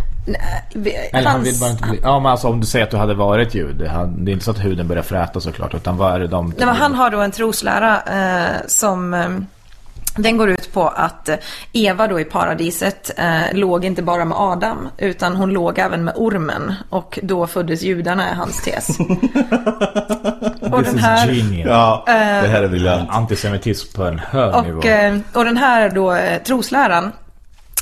Vi- Eller han vill bara inte bli... Ja men alltså om du säger att du hade varit jude. han- Det är inte så att huden börjar fräta såklart. Utan vad är det de... Nej, men han har då en troslära eh, som eh, den går ut på att eh, Eva då i paradiset eh, låg inte bara med Adam utan hon låg även med ormen och då föddes judarna är hans tes. [LAUGHS] och den här, Ja, Eh, det här är briljant. Antisemitism på en hög nivå. och, eh, och den här då eh, trosläran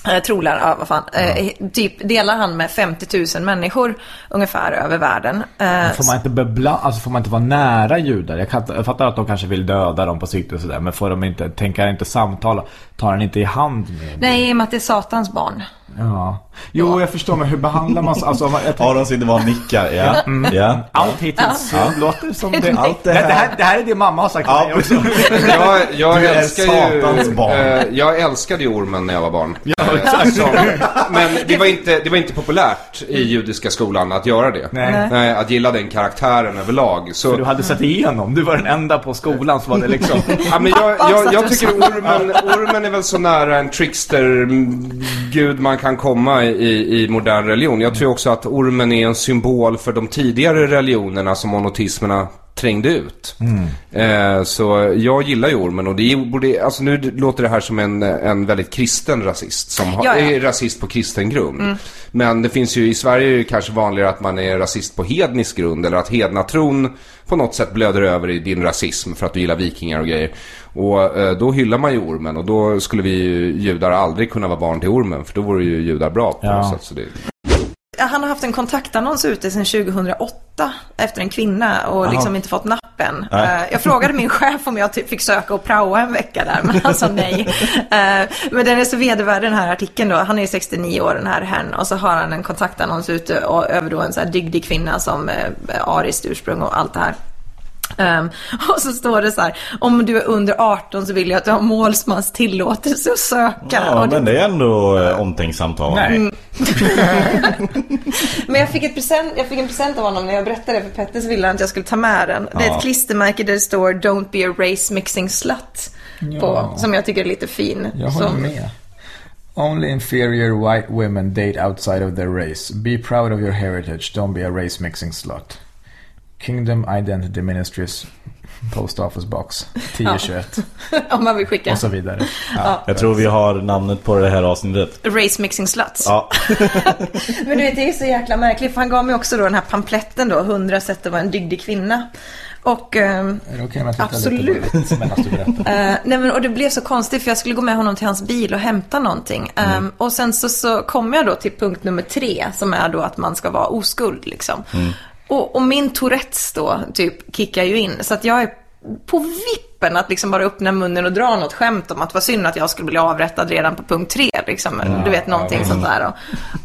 Eh, trolar, ja vad fan. Eh, typ delar han med 50 000 människor ungefär över världen. Eh, Får man inte bebla, alltså får man inte vara nära judar? Jag, kan, jag fattar att de kanske vill döda dem på sikt och sådär. Men får de inte, tänker inte samtala? Tar han inte i hand med? nej, i och med att det är Satans barn. Ja. Jo, jag förstår, men hur behandlar man alltså, jag Ja, de sitter bara och nickar, ja. Mm. ja. Allt hittills Ja. låter som det. [LAUGHS] Allt det det, här- det, här, det här är det mamma har sagt Ja, till mig också. [LAUGHS] Jag, jag Du är älskar ju... satans barn. eh, jag älskade ju ormen när jag var barn. Ja, exakt. som- men det var, inte, det var inte populärt i judiska skolan att göra det. Nej. Nej, att gilla den karaktären överlag. Så, För du hade sett igenom. Du var den enda på skolan som hade liksom... [LAUGHS] Ja, men jag, jag, jag tycker ormen, ormen är väl så nära en trickster-gud man kan komma i, i modern religion. Jag tror också att ormen är en symbol för de tidigare religionerna som monotismerna trängde ut. Mm. Eh, så jag gillar ju ormen och det är- borde, alltså nu låter det här som en, en väldigt kristen rasist som har, Ja, ja. är rasist på kristen grund. Mm. Men det finns ju i Sverige är det kanske vanligare att man är rasist på hednisk grund eller att hednatron på något sätt blöder över i din rasism för att du gillar vikingar och grejer. Och eh, då hyllar man ju ormen och då skulle vi ju, judar aldrig kunna vara barn till ormen för då vore ju judar bra på Ja. något sätt. Så det, Han har haft en kontaktannons ute sedan 2008 efter en kvinna och Jaha. liksom inte fått nappen. Nej. Eh, Jag frågade min chef om jag typ fick söka och praoa en vecka där, men han sa nej. Eh, Men den är så vedervärdig den här artikeln då. Han är 69 år den här herrn och så har han en kontaktannons ute och, över då en så här dygdig kvinna som eh, ariskt ursprung och allt det här. Ehm, [LAUGHS] och så står det så här, om du är under 18 så vill jag att du har målsmans tillåtelse att söka. Ja, men det är ändå eh, omtänksamt av honom. Mm. [LAUGHS] Men jag fick, ett present, jag fick en present av honom när jag berättade för Petter så ville han att jag skulle ta med den. Det är Ja. ett klistermärke där det står Don't be a race mixing slut. På, Ja. som jag tycker är lite fin. Jag håller Som- med. Only inferior white women date outside of their race. Be proud of your heritage. Don't be a race mixing slut. Kingdom Identity Ministries Post Office Box 1021. [LAUGHS] Om man vill skicka. Och så vidare. Ja. Jag tror vi har namnet på det här avsnittet. Race mixing sluts. Ja. [LAUGHS] Men du vet, det är så jäkla märkligt för han gav mig också då den här pamfletten då, 100 sätt att vara en dygdig kvinna. Och... Är det okej om jag tittar Absolut. [LAUGHS] Eh, nej men, och det blev så konstigt för jag skulle gå med honom till hans bil och hämta någonting. Ehm, och sen så, så kom jag då till punkt nummer tre som är då att man ska vara oskuld liksom. Och, och min Tourettes då typ kickar ju in. Så att jag är på vippen att liksom bara öppna munnen och dra något skämt om att vad synd att jag skulle bli avrättad redan på punkt tre. Liksom. Du vet någonting Mm. sånt där.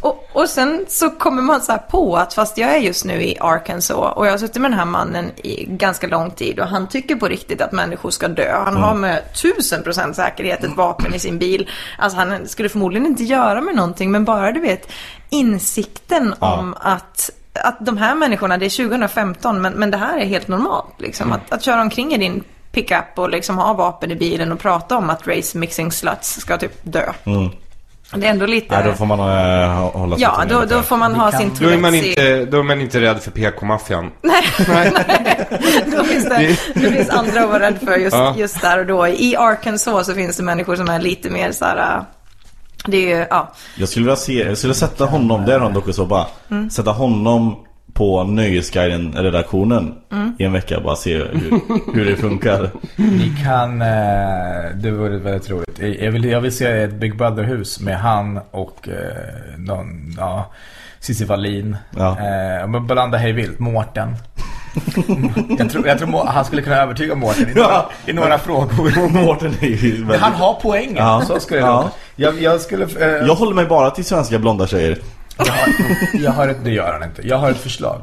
Och, och sen så kommer man så här på att fast jag är just nu i Arkansas och jag har suttit med den här mannen i ganska lång tid och han tycker på riktigt att människor ska dö. Han har med tusen procent säkerhet ett vapen i sin bil. Alltså han skulle förmodligen inte göra med någonting men bara du vet insikten Ja. om att att de här människorna, det är 2015 men, men det här är helt normalt. Liksom. Mm. Att, att köra omkring i din pickup och liksom ha vapen i bilen och prata om att race mixing sluts ska typ dö. Mm. Det är ändå lite... Nej, då får man eh, hålla sig Ja, då, då får man ha sin då, är man inte, då är man inte rädd för PK-maffian. [LAUGHS] [LAUGHS] då finns det, det finns andra att vara rädd för just, Ja. just där och då. I Arkansas så finns det människor som är lite mer så här... Det är ju, ja. Jag skulle vilja se, jag skulle sätta honom, där har en dokusåpa Mm. Sätta honom på Nöjesguiden-redaktionen Mm. i en vecka bara se hur, hur det funkar. Ni kan, eh, det vore väldigt roligt. Jag vill, jag vill se ett Big Brother-hus med han och eh, någon, ja, Cissi Wallin. Ja. Eh, men blanda hej vilt, Mårten. jag tror, jag tror han skulle kunna övertyga Mårten i några, i några frågor. Mårten är ju Men väldigt... han har poängen, Ja. så skulle det Ja. Jag, jag skulle... Eh, Jag håller mig bara till svenska blonda tjejer. jag har, jag har ett, det gör han inte. Jag har ett förslag.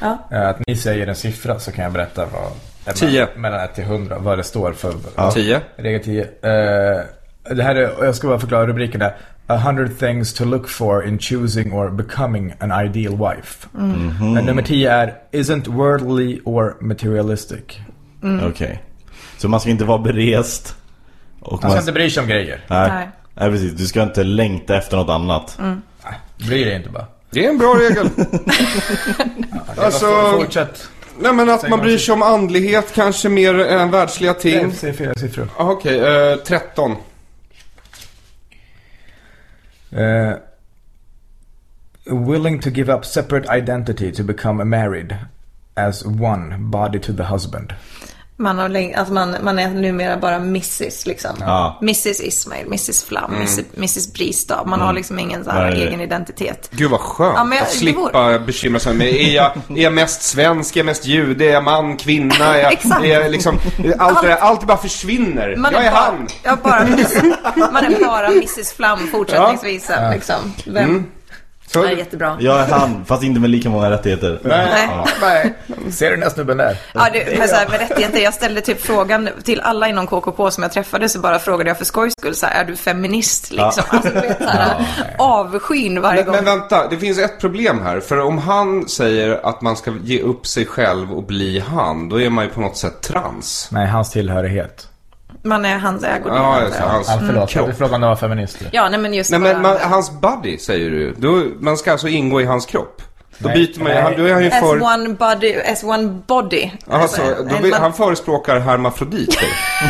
Ja. Eh, Att ni säger en siffra så kan jag berätta vad... Tio. Mellan 1 till 100, vad det står för. Ja. Tio. Regel 10. Eh, det här är, jag ska bara förklara rubriken där. A hundred things to look for in choosing or becoming an ideal wife. Mm. Mhm. Eh, Nummer 10 är Isn't worldly or materialistic. Mm. Okej. Så man ska inte vara berest. Och Man ska inte bry sig om grejer. Nej. Nej. Nej. precis. Du ska inte längta efter något annat. Mm. Bry dig inte bara. Det är en bra regel. [LAUGHS] alltså, Fortsätt. nej men att man bryr sig om andlighet kanske mer än världsliga ting. Säg fyra siffror. Ah, Okej, eh, 13. Eh, willing to give up separate identity to become married as one body to the husband. Man, har länge, alltså man, man är numera bara Mrs liksom. Ja. Mrs Ismail, Mrs Flam, Mm. Mrs, Mrs Bristav. Man Mm. har liksom ingen så här Nej. egen identitet. Gud vad skönt Ja, jag- att slippa bekymra sig med är jag, är jag mest svensk, är jag mest jude, är jag man, kvinna, är [LAUGHS] jag, Exakt. är jag liksom, allt där, allt bara försvinner. Man jag är bara, han. Ja, bara, man är bara Mrs Flam fortsättningsvis. Ja. Liksom. Vem? Mm. Det är jättebra. Jag är han, fast inte med lika många rättigheter. Nej. Ja. Nej. Ser du den här snubben där? Ja, det, men så här, med rättigheter, jag ställde typ frågan till alla inom KKK som jag träffade så bara frågade jag för skojs skull så här, är du feminist liksom? Ja. Alltså, vet, så här, avskyn varje Men, gång. men vänta, det finns ett problem här. För om han säger att man ska ge upp sig själv och bli han, då är man ju på något sätt trans. Nej, hans tillhörighet. Man är hans ägo. Ja, det, hans Ja, förlåt, kropp. jag frågade om du var feminist. Ja, nej men just Nej bara... men man, hans buddy säger du. Då, man ska alltså ingå i hans kropp. Då byter man ju, han, då är han ju As för... one body, as one body. Alltså, då en vill, man- han förespråkar hermafroditer.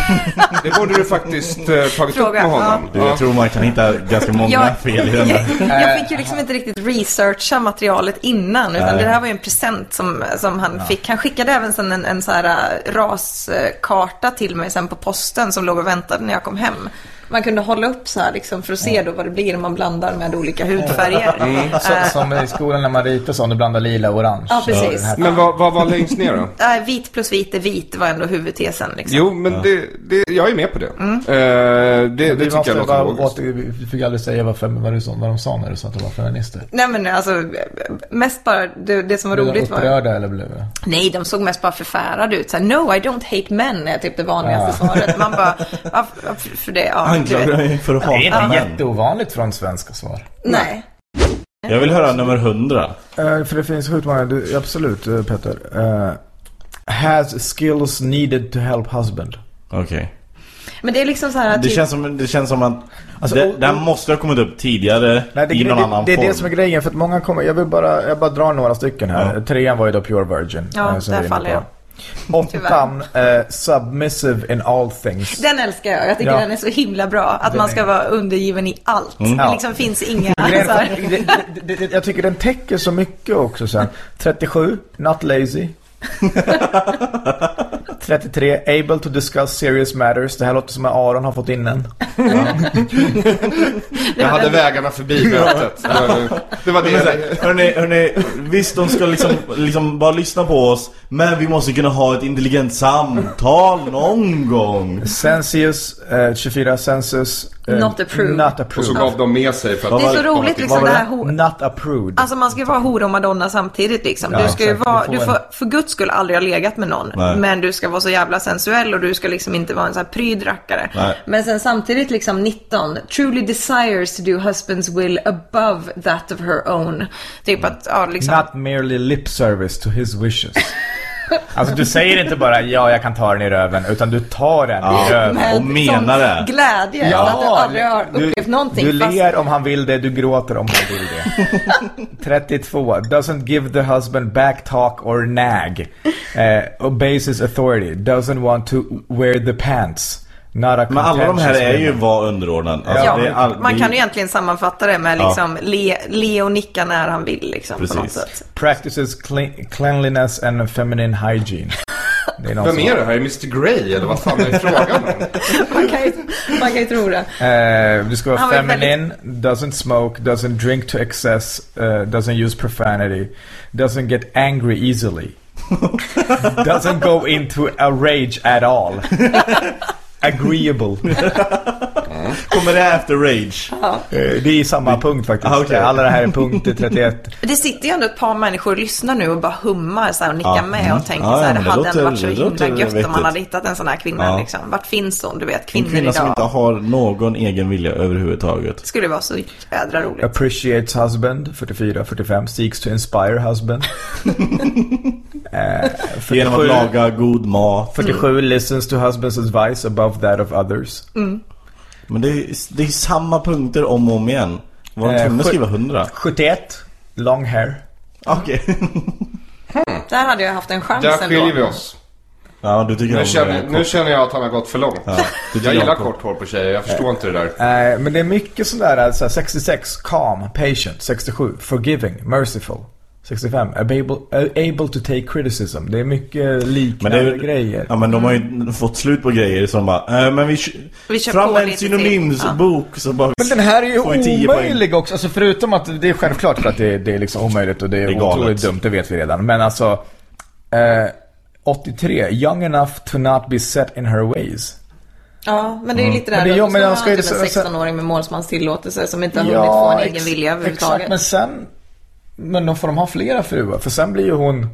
[LAUGHS] det borde du faktiskt eh, tagit Fråga, upp med honom. Du, jag tror man kan hitta ganska många Jag- fel i den där. [LAUGHS] Jag fick ju liksom inte riktigt researcha materialet innan. Utan Nej. det här var ju en present som, som han fick. Han skickade även sen en, en så här äh, raskarta till mig sen på posten som låg och väntade när jag kom hem. Man kunde hålla upp så här liksom för att se då vad det blir om man blandar med olika hudfärger. Mm. Så, Eh, som i skolan när man ritar så, om du blandar lila och orange. Ja, precis. Men vad, vad var längst ner då? äh, [LAUGHS] vit plus vit är vit var ändå huvudtesen. Liksom. Jo, men det, det, jag är med på det. Mm. Eh, det, det Vi tycker jag låter logiskt. åter, vi fick aldrig säga vad, fem, vad, du, vad de sa när du sa att de var feminister. Nej men alltså, mest bara det, det som var Blev de roligt var... upprörda eller blev det? Nej, de såg mest bara förfärade ut. Så här, no, I don't hate men är typ det vanligaste Ja. svaret. Man bara, [LAUGHS] för det? Ja, vet. dig för att Det är hata inte jätteovanligt från svenska svar. Nej. Jag vill höra nummer 100. Eh, för det finns sjukt många, du, absolut eh, Peter. Eh, has skills needed to help husband. Okej. Men det är liksom så här Det typ, känns som, det känns som att Alltså, det, och- den måste ha kommit upp tidigare Nej, det, i någon det, annan det är form. det som är grejen, för att många kommer, jag vill bara, jag bara drar några stycken här. Ja. Trean var ju då Pure Virgin. Ja, som där är faller på. jag. Åttan, eh, Submissive in all things. Den älskar jag. Jag tycker Ja. den är så himla bra. Att Den man är- ska vara undergiven i allt. Det Ja. liksom finns inga... Grejen så är här. för att det, det, det, jag tycker den täcker så mycket också sen. 37, not lazy. [LAUGHS] 33, able to discuss serious matters. Det här låter som att Aron har fått in en. Jag hade vägarna förbi mötet. Det var det. här, hörni, hörni, visst de ska liksom, liksom bara lyssna på oss Men vi måste kunna ha ett intelligent samtal någon gång Censius, eh, 24 census. Eh, Not approved. Not Och så approved. gav de med sig för att... Det är så roligt liksom det här ho- Not approved. Alltså man ska ju vara hora och madonna samtidigt liksom. Ja, Du ska ju exakt. vara, Du får för guds skull aldrig ha legat med någon. Nej. Men du ska vara så jävla sensuell och du ska liksom inte vara en sån här pryd rackare. Nej. Men sen samtidigt liksom 19. Truly desires to do husband's will above that of her own. Typ att, ja liksom. Not merely lip service to his wishes. [LAUGHS] Alltså du säger inte bara ja jag kan ta den i röven utan du tar den i röven. med och menar det. Glädje. Ja, att du aldrig har upplevt du, någonting. Du fast- ler om han vill det, du gråter om han vill det. [LAUGHS] 32. Doesn't give the husband back talk or nag. Eh, obeys his authority. Doesn't want to wear the pants. Not a Men alla de här är ju var underordnad alltså, Ja, det är all, man kan ju egentligen sammanfatta det med Ja. liksom le, le och nicka när han vill liksom på något Precis. sätt. Practices cle- cleanliness and feminine hygiene. Det är Vem är det här? Är Mr Grey eller vad fan är frågan om? [LAUGHS] Man kan ju, man kan ju tro det. Eh, du ska vara Han feminine, doesn't smoke, doesn't drink to excess, eh, doesn't use profanity, doesn't get angry easily. [LAUGHS] doesn't go into a rage at all. [LAUGHS] Agreeable. [LAUGHS] [LAUGHS] Kommer det efter Rage? Eh, det är samma punkt faktiskt. Ah, okej. Alla det här är punkt 31. [LAUGHS] Det sitter ju ändå ett par människor och lyssnar nu och bara hummar så här, och nickar Ja. med Mm. och tänker Ja, så ja, här, det det hade låter- ändå varit så himla gött om vettigt. man hade hittat en sån här kvinna Ja. liksom. Vart finns hon? Du vet, En kvinnor kvinna som idag. inte har någon egen vilja överhuvudtaget skulle vara så jädra roligt. Appreciates husband, 44, 45. Seeks to inspire husband. [LAUGHS] eh, Genom att 47. laga god mat 47. Listens to husband's advice above that of others. Men det är, det är samma punkter om och om igen Var de Eh, tvungna att skriva 100? 71. Long hair. Okej [LAUGHS] Där hade jag haft en chans Där ändå. skiljer vi oss. Ja du tycker Nu om känner, det nu känner jag att han har gått för långt. Ja, jag gillar om- kort hår på tjejer, jag förstår inte det där. Eh, men det är mycket sådär, alltså 66, calm, patient. 67, forgiving, merciful. 65, able, able to take criticism. Det är mycket Men liknande är, grejer. Ja men de har ju fått slut på grejer som bara äh, Men vi, Vi fram en synonymsbok så bara Men den här är ju får vi 10 poäng. omöjlig också. Alltså förutom att det är självklart för att det, det är liksom omöjligt och det är, Det är otroligt dumt, det vet vi redan. Men alltså, eh, 83, young enough to not be set in her ways. Ja, men det är ju lite Men där det- då. ja, men jag ska ju- typ en så- så- 16-åring med målsmans tillåtelse som inte har hunnit få en egen vilja överhuvudtaget. Exakt, men sen... Men då får de ha flera fruar, för sen blir ju hon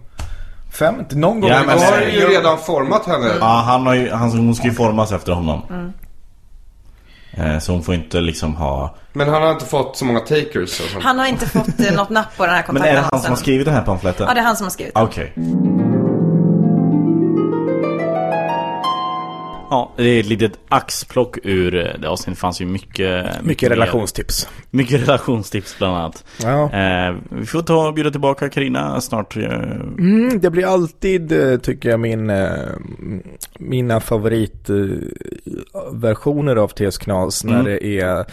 50. Någon gång... Ja, men- har ju redan format henne. Ja han har ju, han, hon ska ju formas efter honom Mm. eh, Så hon får inte liksom ha Men han har inte fått så många takers. Han har inte fått eh, något napp på den här Men är det han som kontaktannonsen. har skrivit den här pamfletten? Ja, det är han som har skrivit den. Okej Ja, det är ett litet axplock ur eh, det avsnittet. fanns ju mycket... Mycket mer. relationstips. Mycket relationstips bland annat. Ja. Eh, vi får ta och bjuda tillbaka Karina snart. eh, Mm, det blir alltid, eh, tycker jag, min, mina favoritversioner av TS Knas när Mm. det är,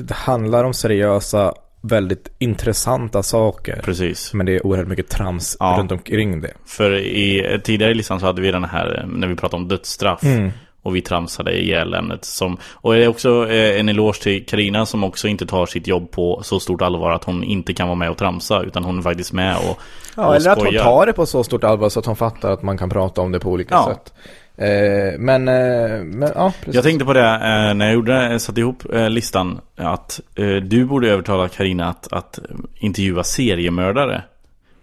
det handlar om seriösa, väldigt intressanta saker. Precis. Men det är oerhört mycket trams Ja. runt omkring det. För i tidigare listan så hade vi den här eh, när vi pratade om dödsstraff. Mm. Och vi tramsade ihjäl ämnet som Och det är också eh, en eloge till Karina som också inte tar sitt jobb på så stort allvar att hon inte kan vara med och tramsa utan hon är faktiskt med och, Ja, och eller att hon skojar. tar det på så stort allvar så att hon fattar att man kan prata om det på olika Ja. sätt. Eh, men, eh, men ja, precis. Jag tänkte på det eh, när jag gjorde, satte ihop listan att du borde övertala Karina att, att intervjua seriemördare.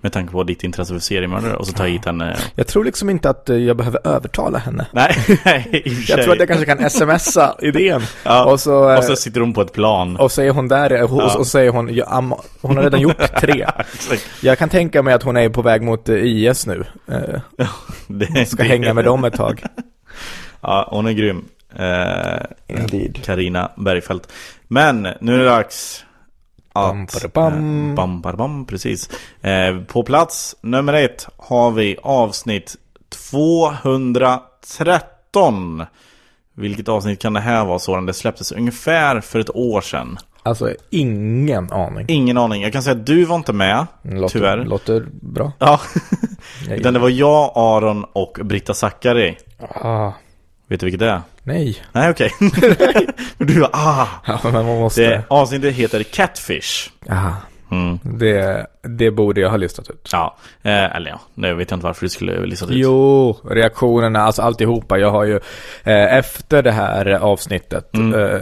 Med tanke på ditt intresse för seriemördare och så ta hit henne. Jag tror liksom inte att eh, jag behöver övertala henne. Nej, [LAUGHS] nej Jag tror att jag kanske kan smsa idén. Ja, och, så, eh, och så sitter hon på ett plan. och säger hon där, och, Ja. och säger hon, ja, hon har redan gjort [LAUGHS] tre. Jag kan tänka mig att hon är på väg mot eh, IS nu. Eh, [LAUGHS] Det- ska hänga med dem ett tag. Ja, hon är grym. Eh. Karina Bergfeldt. Men nu är det dags att... Bam, bam. eh, bam, bam, precis. Eh, på plats nummer ett har vi avsnitt 213. Vilket avsnitt kan det här vara Soran? Det släpptes ungefär för ett år sedan. Alltså, ingen aning. Ingen aning. Jag kan säga att du var inte med, Låter, tyvärr. Låter bra. Ja. [LAUGHS] Utan det var jag, Aron och Britta Zackari. Ah, Vet du vilket det är? nej. Nej, okej. [LAUGHS] Men du var ah. Ja, men man måste... Det avsnittet heter Catfish. Aha. Mm. Det, det borde jag ha listat ut. Ja, eh, eller ja, nu vet jag inte varför du skulle listat ut. Jo, reaktionerna, alltså alltihopa. Jag har ju, eh, efter det här avsnittet Mm. eh,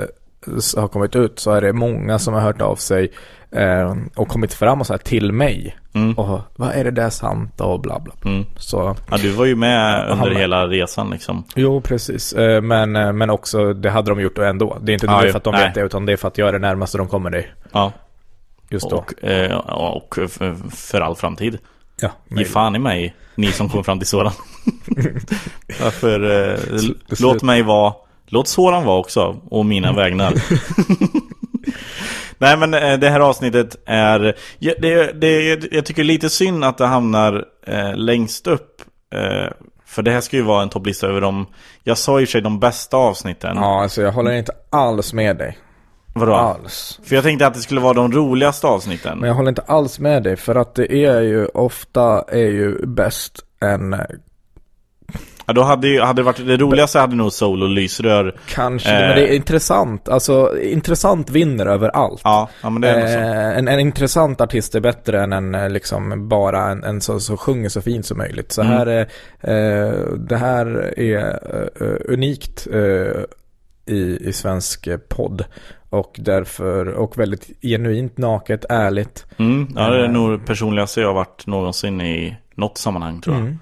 har kommit ut så är det många som har hört av sig eh, och kommit fram och så här till mig. Mm. Och vad är det där sant och bla bla. bla. Mm. Så, Ja, du var ju med under med. hela resan liksom. jo precis. Eh, men, eh, men också, det hade de gjort ändå. Det är inte ju. för att de Nej. vet det, utan det är för att jag är det närmaste de kommer dig. Ja. Just då. Och, eh, och för, all framtid. Ja, Ge fan i mig, ni som kommer fram till Soran. [LAUGHS] Varför, eh, låt mig vara, låt Soran vara också, och mina vägnar. [LAUGHS] [LAUGHS] Nej men eh, det här avsnittet är, det, det, jag tycker lite synd att det hamnar eh, längst upp. Eh, för det här ska ju vara en topplista över de, jag sa i och för sig de bästa avsnitten. Ja, alltså jag håller inte alls med dig. Vadå? Alls. För jag tänkte att det skulle vara de roligaste avsnitten. Men jag håller inte alls med dig för att det är ju ofta är ju bäst en Ja, då hade, ju, hade det varit det roligaste hade nog Sol och Lysrör. Kanske, Eh. men det är intressant. Alltså, intressant vinner över allt. Ja, ja men det är. Eh, en, en intressant artist är bättre än en eh, liksom bara en, en som så sjunger så fint som möjligt. Så Mm. här är, eh, det här är eh, unikt eh, i, i svensk eh, podd. Och därför, och väldigt genuint, naket, ärligt. Mm, ja, det är Eh. nog det personligaste jag har varit någonsin i något sammanhang tror jag. Mm.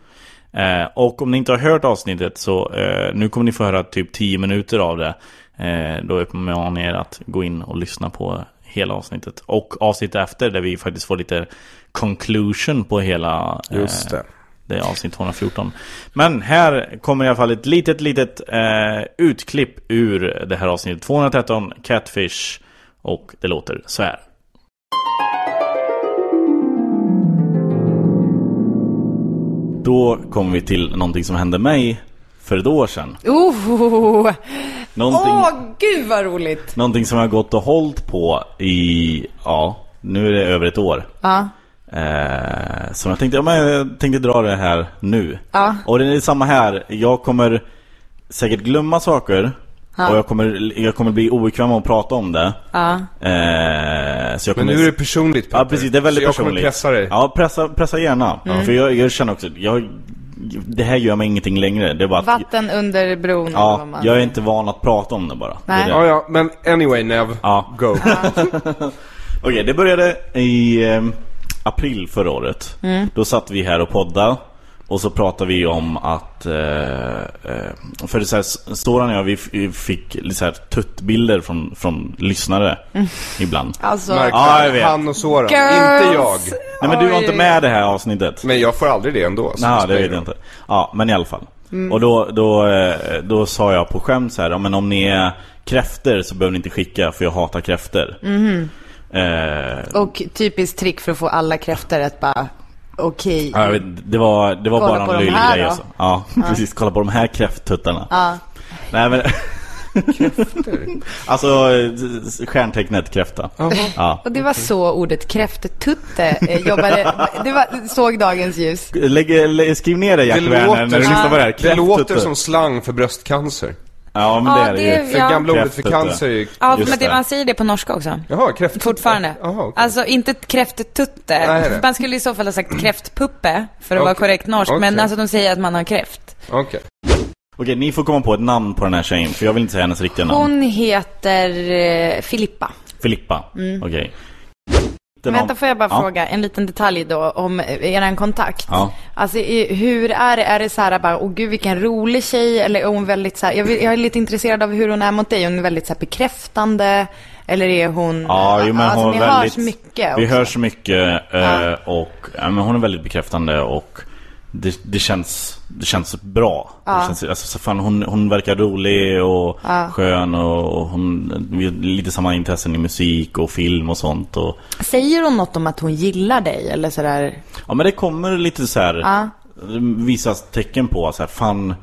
Eh, och om ni inte har hört avsnittet så eh, nu kommer ni få höra typ 10 minuter av det. Eh, då uppmanar jag er att gå in och lyssna på hela avsnittet. Och avsnittet efter där vi faktiskt får lite conclusion på hela eh, Just det. det är avsnitt 214. Men här kommer i alla fall ett litet, litet eh, utklipp ur det här avsnittet 213 Catfish. Och det låter så här. Då kommer vi till någonting som hände mig för ett år sedan. Oh! Någonting, Åh, gud vad roligt! någonting som jag har gått och hållit på i, ja, nu är det över ett år. Ja. Eh, så jag tänkte, ja, men jag tänkte dra det här nu. Ja. Och det är samma här. Jag kommer säkert glömma saker. Ja. Och jag kommer, jag kommer bli obekväm att prata om det. Ja. Eh, så jag Men kommer... nu är det personligt Peter. Ja precis, det är väldigt Så jag kommer pressa dig. Ja, pressa, pressa gärna. Mm. För jag, jag känner också, jag, det här gör mig ingenting längre. Det är bara att, Vatten under bron ja, man jag är inte van att prata om det bara. Det Nej. det. Ja, ja, men anyway Nev, Ja. go. [LAUGHS] Okej, det började i eh, april förra året. Mm. Då satt vi här och poddade. Och så pratade vi om att... Eh, eh, för det så här, Soran och jag, vi fick lite så här tuttbilder från, från lyssnare. Mm. Ibland. Alltså, Ja, jag vet. han och Soran, Girls. inte jag. Nej men du var inte med i det här avsnittet. Men jag får aldrig det ändå. Nej, det vet jag inte. Ja, men i alla fall. Mm. Och då, då, eh, då sa jag på skämt så här, "Ja, men om ni är kräfter så behöver ni inte skicka för jag hatar kräfter. Mhm. Eh, Och typiskt trick för att få alla kräftor att bara, okej. ja, jag vet, det var, det var Kolla bara en löjlig grej alltså. Ja, Ja. precis. Kolla på de här kräfttuttarna. Ja. Nej men... [LAUGHS] alltså eh, stjärntecknet kräfta. Ja. Och det var så ordet kräftetutte eh, jobbade, [LAUGHS] det var, såg dagens ljus. Lägg, lä- skriv ner det Jack Det Werner låter, när du lyssnar på det här. det låter Kräfttutte. som slang för bröstcancer. Ja men Ja, det är det, det- ju. ja. För gamla ordet för Kräfttutte. cancer är ju... Ja, men det, man säger det på norska också. Jaha, kräft... Fortfarande. Jaha, okej. Alltså inte. Nej, nej. Man skulle i så fall ha sagt kräftpuppe för att vara Okej. korrekt norsk. Men Okej. alltså de säger att man har kräft. Okej. Okej, ni får komma på ett namn på den här tjejen för jag vill inte säga hennes riktiga namn. Hon heter eh, Filippa. Filippa. Mm. Okej. Vänta, får jag bara ja. fråga en liten detalj då om eh, eran kontakt. Ja. Alltså hur är det? Är det så här bara, åh gud vilken rolig tjej? Eller är hon väldigt så här, jag, jag är lite intresserad av hur hon är mot dig. Hon är väldigt så här bekräftande. Eller är hon, Ja, jo, men alltså hon ni väldigt, hörs mycket Vi också. hörs mycket eh, och ja, men hon är väldigt bekräftande och det, det, känns, det känns bra. Ja. Det känns, alltså, så fan, hon, hon verkar rolig och Ja. skön och, och hon, vi har lite samma intressen i musik och film och sånt. Och, Säger hon något om att hon gillar dig? Eller sådär? ja men det kommer lite så här Ja. vissa tecken på så här, fan,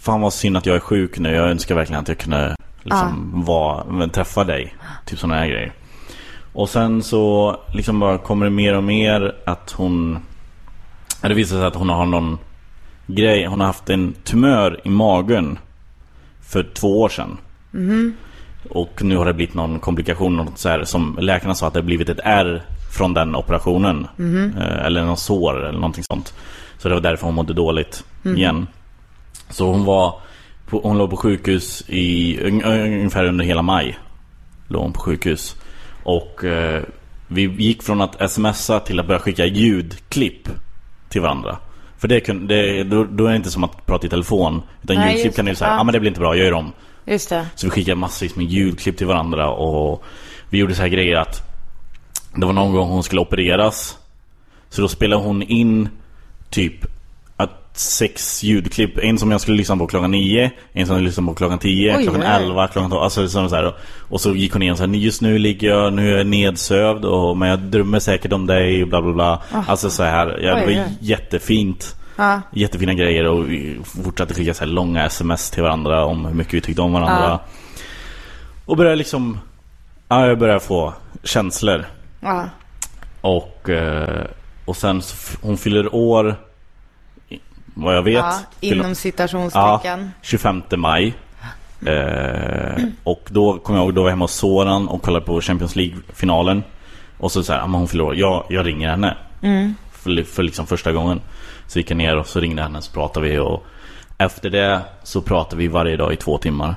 fan vad synd att jag är sjuk nu. Jag önskar verkligen att jag kunde liksom vara, men, träffa dig. Typ sådana här grejer. Och sen så liksom bara kommer det mer och mer att hon ja, Det visar sig att hon har någon grej Hon har haft en tumör i magen För två år sedan. Mhm. Och nu har det blivit någon komplikation något så här, Som läkarna sa att det har blivit ett R Från den operationen. Eh, Eller någon sår eller någonting sånt. Så det var därför hon mådde dåligt Mhm. igen. Så hon var på, Hon låg på sjukhus i un, ungefär under hela maj Låg hon på sjukhus. Och eh, vi gick från att smsa till att börja skicka ljudklipp till varandra. För det, det då, då är det inte som att prata i telefon. Utan Nej, ljudklipp kan du säga, ja ah, men det blir inte bra, jag gör om. Just det. Så vi skickade massvis med ljudklipp till varandra och vi gjorde så här grejer att det var någon gång hon skulle opereras. Så då spelade hon in typ sex ljudklipp. En som jag skulle lyssna på klockan nio, en som jag lyssnade på klockan tio, Oj, klockan oj. elva, klockan tolv. Alltså som så här. Och så gick hon igenom så här, just nu ligger jag, nu är jag nedsövd och, men jag drömmer säkert om dig bla bla bla. Ah. Alltså så här, ja, det var oj. jättefint. Ja. Jättefina grejer och vi fortsatte skicka så här långa sms till varandra om hur mycket vi tyckte om varandra. Ja. Och började liksom, ja jag började få känslor. Ja. Och, eh, och sen hon fyller år, vad jag vet. Ja, inom citationstecken. Ja, 25 maj. Eh, och då kommer jag ihåg, då var jag hemma hos Soran och kollade på Champions League-finalen. Och så säger han, hon fyller år. Jag, jag ringer henne. Mm. För, för liksom första gången. Så gick jag ner och så ringde henne så pratade vi och efter det så pratade vi varje dag i två timmar.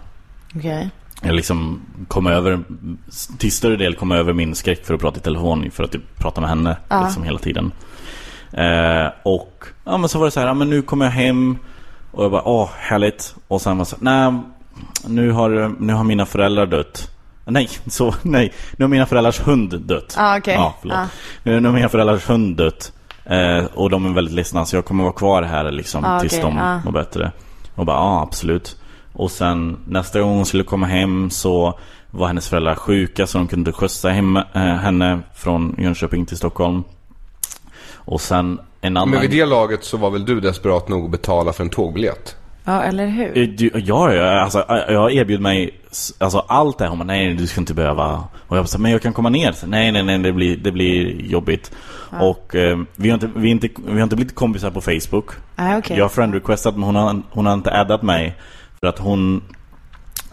Okej. Jag liksom kom över, till större del kom över min skräck för att prata i telefon för att typ prata med henne Ja. liksom hela tiden. Eh, och ja men så var det så här, ja, men nu kommer jag hem och jag bara, åh härligt. Och sen var det så nej nu har, nu har mina föräldrar dött. Nej, [LAUGHS] så, nej. Nu har mina föräldrars hund dött. Ah, okej. Ja, förlåt. Ah. Nu, nu har mina föräldrars hund dött. Eh, och de är väldigt ledsna så jag kommer vara kvar här liksom Ah, tills okej, de ah. mår bättre. Och bara, ja absolut. Och sen nästa gång hon skulle komma hem så var hennes föräldrar sjuka så de kunde skjutsa hem, eh, henne från Jönköping till Stockholm. Och sen en annan... Men vid det laget så var väl du desperat nog att betala för en tågbiljett? Ja, eller hur? Eh, du- Ja, ja, alltså, jag erbjöd mig alltså, allt det här. Hon bara, nej, du ska inte behöva. Och jag bara, men jag kan komma ner. Så, nej, nej, nej, det blir, det blir jobbigt. Ja. Och eh, vi, har inte, vi, inte, vi har inte blivit kompisar på Facebook. Ah, okej. Jag har friend-requestat, men hon har, hon har inte addat mig. För att hon,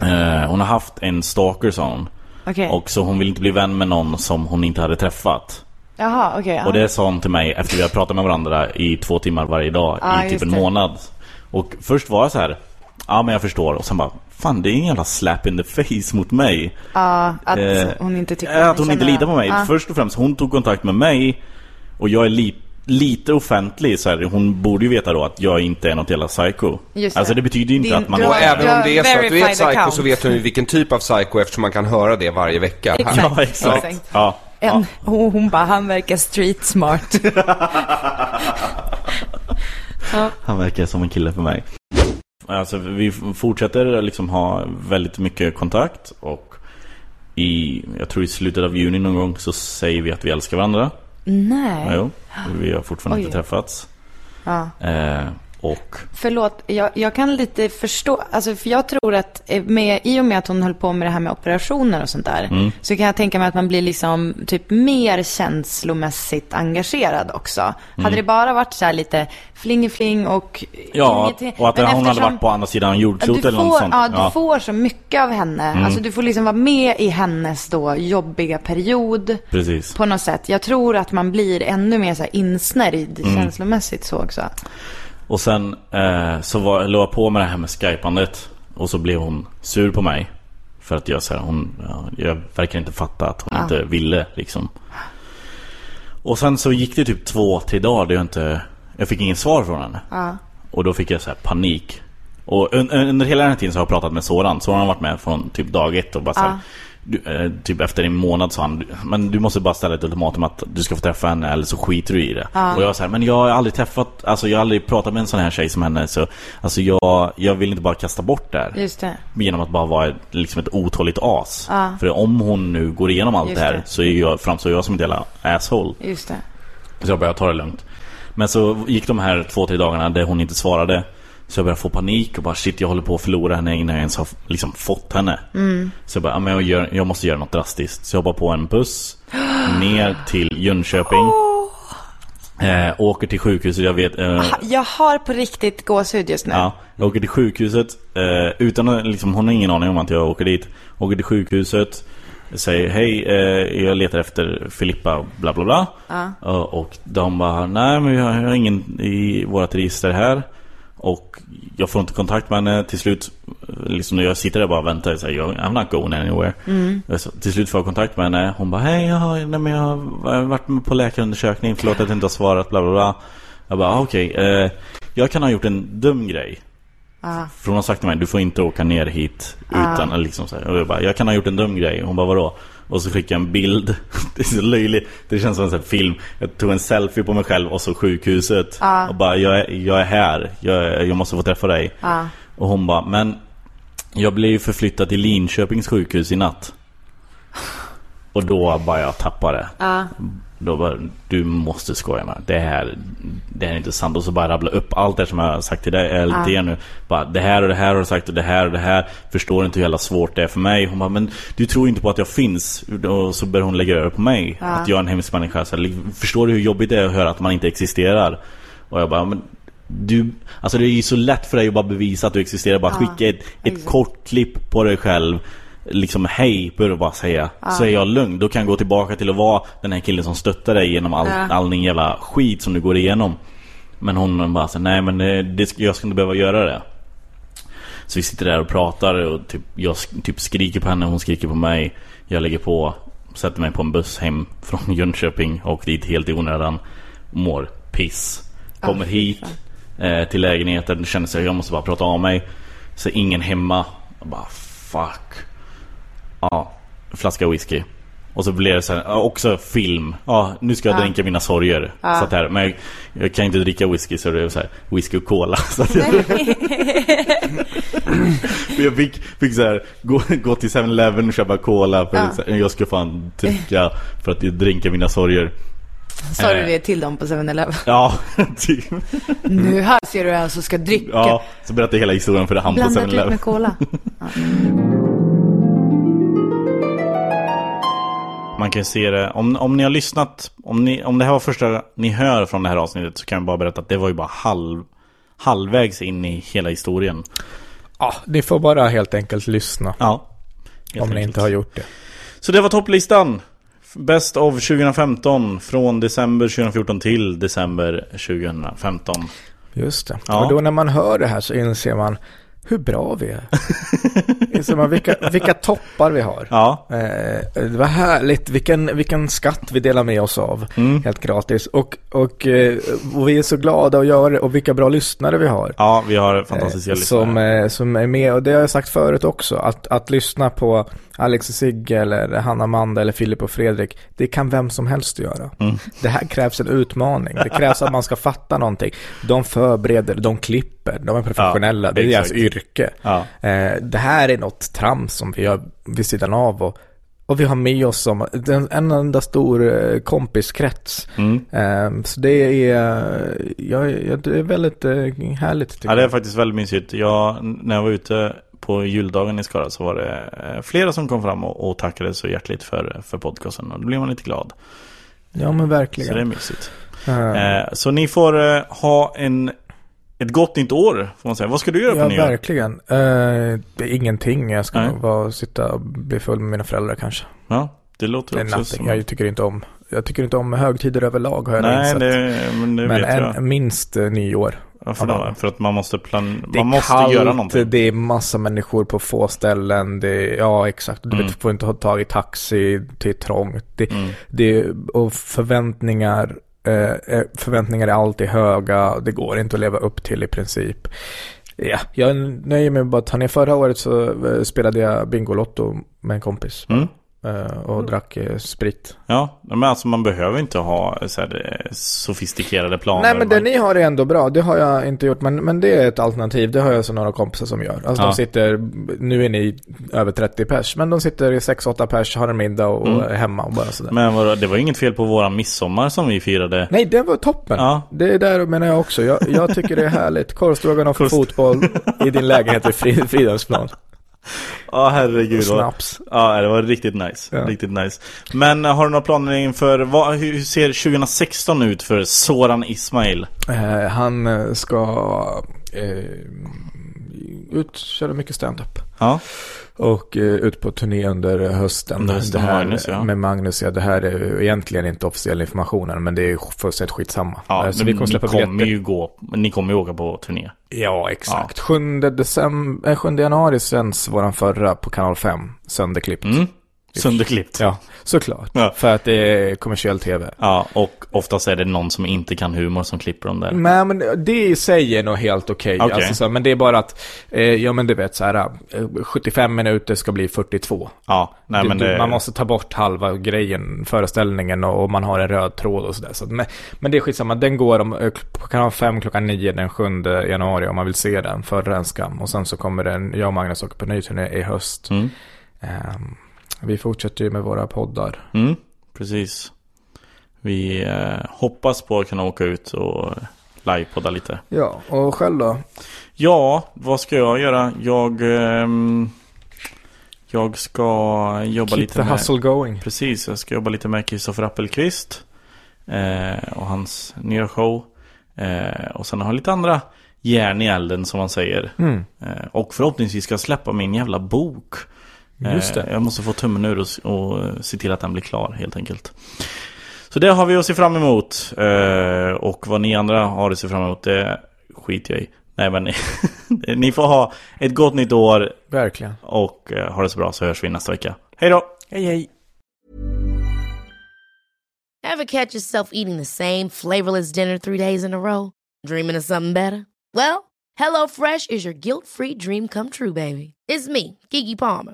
eh, hon har haft en stalker, sa hon. Okej. Och så hon vill inte bli vän med någon som hon inte hade träffat. Jaha, okej. ja. Och det sa hon till mig efter vi har pratat med varandra i två timmar varje dag Ja, i typ en det. månad. Och först var jag så här, ja men jag förstår. Och sen bara, fan det är en jävla slap in the face mot mig. Ja, att Eh, hon inte tycker Ja, att hon inte litar på mig. Ja. Först och främst, hon tog kontakt med mig och jag är li lite offentlig. Så här, hon borde ju veta då att jag inte är något jävla psycho. Just det. Alltså det betyder ju inte Din- att man... Och även om det är så att du är ett psycho account. så vet hon ju vilken typ av psycho eftersom man kan höra det varje vecka. Exakt. [LAUGHS] Ja, exakt. Exakt. Ja. En, hon, hon bara, han verkar street smart. [LAUGHS] ja. Han verkar som en kille för mig. alltså vi fortsätter liksom ha väldigt mycket kontakt och i, jag tror i slutet av juni någon gång så säger vi att vi älskar varandra. Nej. Ja, jo, vi har fortfarande Oj. inte träffats. Ja. Eh, och Förlåt, jag, jag kan lite förstå, alltså för jag tror att eh, med, i och med att hon höll på med det här med operationer och sånt där, Mm. så kan jag tänka mig att man blir liksom typ mer känslomässigt engagerad också. Mm. Hade det bara varit så här lite fling-fling och Ja, ingenting- och att hon hade eftersom- varit på andra sidan jordklotet eller något sånt. Ja, du får så mycket av henne. Mm. Alltså du får liksom vara med i hennes då jobbiga period. Precis. På något sätt. Jag tror att man blir ännu mer så här insnärjd Mm. känslomässigt så också. Och sen eh, så var, låg jag på med det här med skypandet Och så blev hon sur på mig För att jag så här, hon, ja, jag verkar inte fatta att hon Ja. inte ville liksom Och sen så gick det typ två, tre dagar där jag inte Jag fick ingen svar från henne Ja. Och då fick jag så här panik Och un, under hela den här tiden så har jag pratat med Soran Soran har varit med från typ dag ett och bara så här. Du, eh, Typ efter en månad sa han Men du måste bara ställa ett ultimatum att du ska få träffa henne eller så skiter du i det Ja. Och jag sa men jag har aldrig träffat Alltså jag har aldrig pratat med en sån här tjej som henne Så Alltså jag, jag vill inte bara kasta bort det här Just det. Genom att bara vara liksom ett otåligt as Ja. För om hon nu går igenom allt Just det här det. Så är jag, framstår jag som ett jävla asshole Just det. så jag började ta det lugnt Men så gick de här två, tre dagarna där hon inte svarade Så jag började få panik och bara shit jag håller på att förlora henne innan jag ens har liksom fått henne Mm. Så jag bara, men jag, gör, jag måste göra något drastiskt Så jag hoppar på en buss [GASPS] Ner till Jönköping eh, Åker till sjukhuset, jag vet eh, Ha- Jag har på riktigt gåshud just nu. Ja, jag åker till sjukhuset eh, utan liksom, hon har ingen aning om att jag åker dit. Åker till sjukhuset, säger hej, eh, jag letar efter Filippa, bla bla bla. Och, och de bara, nej men jag har ingen i vårt register här. Och jag får inte kontakt med henne till slut. Liksom när jag sitter där och bara väntar, så här, jag, I'm not going anywhere. Mm. Så, till slut får jag kontakt med henne. Hon bara, hej, jag har, nej, men jag har varit på läkarundersökning. Förlåt att jag inte har svarat, bla bla bla. Jag bara, ah, okej. eh, jag kan ha gjort en dum grej. Ja. För hon har sagt till mig, du får inte åka ner hit Ja. utan, eller liksom så här. Och jag bara, jag kan ha gjort en dum grej. Hon bara, vadå? Och så skickade jag en bild. [LAUGHS] Det är så löjligt. Det känns som en sån film. Jag tog en selfie på mig själv och så sjukhuset. Ja. Och bara, jag är, jag är här. Jag, jag måste få träffa dig. Ja. Och hon bara, men jag blev ju förflyttad till Linköpings sjukhus i natt. Och då bara jag tappade. Ja. Då bara, du måste skoja med. Det här, det här är inte sant. Och så bara rabbla upp allt det som jag har sagt till dig, eller Ja. till er nu. Bara, det här och det här har du sagt och det här och det här. Förstår inte hur jävla svårt det är för mig. Hon bara, men du tror inte på att jag finns. Och så börjar hon lägga över på mig. Ja. Att jag är en hemsk människa. Så, förstår du hur jobbigt det är att höra att man inte existerar? Och jag bara, men du, alltså det är ju så lätt för dig att bara bevisa att du existerar. Bara Ja, skicka ett, ett kort klipp på dig själv. Liksom hej, bör du bara säga. Ja. Så är jag lugn. Då kan jag gå tillbaka till att vara den här killen som stöttar dig genom all, Ja. all din jävla skit som du går igenom. Men hon bara så nej men det, det, jag ska inte behöva göra det. Så vi sitter där och pratar och typ, jag typ skriker på henne, hon skriker på mig. Jag lägger på, sätter mig på en buss hem [LAUGHS] från Jönköping och dit helt i onödan. Mår piss. Kommer hit eh, till lägenheten, känner sig jag måste bara prata av mig. Så ingen hemma. Jag bara fuck. Ja, flaska whisky. Och så blir det så här, ja, också film. Ja, nu ska jag Ja. dricka mina sorger. Ja. Så här, men jag, jag kan inte dricka whisky så det är så här, whisky och cola. [LAUGHS] Så att jag, [LAUGHS] jag fick, fick så här, gå, gå till 7-Eleven och köpa cola för Ja. här, jag ska fan dricka för att dricka mina sorger. Sa du Eh, det till dem på 7-Eleven? Ja, [LAUGHS] typ. Nu här ser du en som ska dricka. Ja, så berättade jag hela historien för han på Blandat ut 7-Eleven. med cola. Man kan se det, om, om ni har lyssnat, om, ni, om det här var första ni hör från det här avsnittet så kan jag bara berätta att det var ju bara halv, halvvägs in i hela historien. Ja, ni får bara helt enkelt lyssna. Ja. Om ni inte har gjort det. Så det var topplistan. Best of 2015 från december 2014 till december 2015. Just det. Ja. Och då när man hör det här så inser man hur bra vi är. inser man vilka, vilka toppar vi har. Ja. Eh, det var härligt, vilken, vilken skatt vi delar med oss av. Mm. Helt gratis. Och, och, eh, och vi är så glada att göra det och vilka bra lyssnare vi har. Ja, vi har fantastiska Eh, lyssnare. som, eh, som är med, och det har jag sagt förut också, att, att lyssna på Alex och Sigge eller Hanna Amanda eller Filip och Fredrik, det kan vem som helst göra. Mm. Det här krävs en utmaning, det krävs att man ska fatta någonting. De förbereder, de klipper klipper, de är professionella, det är deras yrke. Ja. Eh, det här är något trams som vi gör vid sidan av och, och vi har med oss som en, en enda stor eh, kompiskrets. Mm. Eh, så det är, ja, det är väldigt eh, härligt tycker Ja det är faktiskt väldigt mysigt. Jag, när jag var ute på juldagen i Skara så var det flera som kom fram och, och tackade så hjärtligt för, för podcasten och då blir man lite glad. Ja men verkligen. Så det är mysigt. Eh, så ni får ha en, ett gott nytt år får man säga. Vad ska du göra på Ja, nyår? verkligen. Eh, ingenting. Jag ska Nej. bara sitta och bli full med mina föräldrar kanske. Ja, det låter Det är också nothing. som... Jag tycker inte om, jag tycker inte om högtider överlag har jag Nej, insett. det, men det Men vet en, jag. minst eh, nyår. Ja, för, av då, för att man måste plan... Det Man måste kallt, göra någonting. det är massa människor på få ställen. Det är, ja, exakt. Du Mm. vet, får inte ha tag i taxi, det är trångt. Det, Mm. det är, och förväntningar, Eh, eh, förväntningar är alltid höga. Det går inte att leva upp till i princip. Ja, jag nöjer mig med att ta ner. Förra året så eh, spelade jag Bingolotto med en kompis. Mm. Eh, och drack eh, sprit. Ja, men alltså man behöver inte ha så här, eh, sofistikerade planer. Nej men det Man- ni har är ändå bra. Det har jag inte gjort. Men, men det är ett alternativ. Det har jag så några kompisar som gör. Alltså Ja. de sitter, nu är ni över 30 pers. Men de sitter i 6-8 pers, har en middag och Mm. är hemma och bara sådär. Men vadå, det var inget fel på våran midsommar som vi firade. Nej, det var toppen. Ja. Det är där menar jag också. Jag, jag tycker det är härligt. Korvstroganoff och fotboll i din lägenhet i Frid- [LAUGHS] Fridhemsplan. Ja herregud. Och snaps. Ja det var riktigt nice. Ja. Riktigt nice. Men eh, har du några planer inför, vad, hur ser 2016 ut för Soran Ismail? Eh, han eh, ska eh, ut, köra mycket stand-up. Ja. Och eh, ut på turné under hösten. Det med här, Magnus, ja. Med Magnus, ja. Det här är egentligen inte officiell informationen, men det är fullständigt skitsamma. Ja, så vi kommer släppa ni kommer biljetter. ju gå, ni kommer ju åka på turné. Ja, exakt. 7, december, eh, 7 januari sänds våran förra på kanal 5, sönderklippt. Mm. Sönderklippt. Ja, såklart. Ja. För att det är kommersiell tv. Ja, och oftast är det någon som inte kan humor som klipper dem där. Nej men det i sig är nog helt okej. Okej. Alltså, så, men det är bara att, eh, ja men du vet så här, eh, 75 minuter ska bli 42. Ja, nej Du- men det... Man måste ta bort halva grejen, föreställningen och, man har en röd tråd och sådär. Så, men, men det är skitsamma, den går om, eh, kanal 5 klockan 9 den 7 januari om man vill se den, en skam. Och sen så kommer den, jag och Magnus åker på ny turné i höst. Mm. Ehm, vi fortsätter ju med våra poddar. Mm, precis. Vi eh, hoppas på att kunna åka ut och livepodda lite. Ja, och själv då? Ja, vad ska jag göra? Jag... ehm, jag ska jobba Keep lite the med... hustle going. Precis, jag ska jobba lite med Kristoffer Appelqvist. Eh, och hans nya show. Eh, och sen har jag lite andra järn i elden som man säger. Mm. Eh, och förhoppningsvis ska jag släppa min jävla bok. Just det. Eh, jag måste få tummen ur och, och se till att den blir klar helt enkelt. Så det har vi att se fram emot. Eh, och vad ni andra har att se fram emot, det skiter jag i. Nej men [LAUGHS] ni får ha ett gott nytt år. Verkligen. Och eh, ha det så bra så hörs vi nästa vecka. Hej då! Hej hej! Ever catch yourself eating the same flavorless dinner three days in a row? Dreaming of something better? Well, HelloFresh is your guilt-free dream come true, baby. It's me, Kiki Palmer.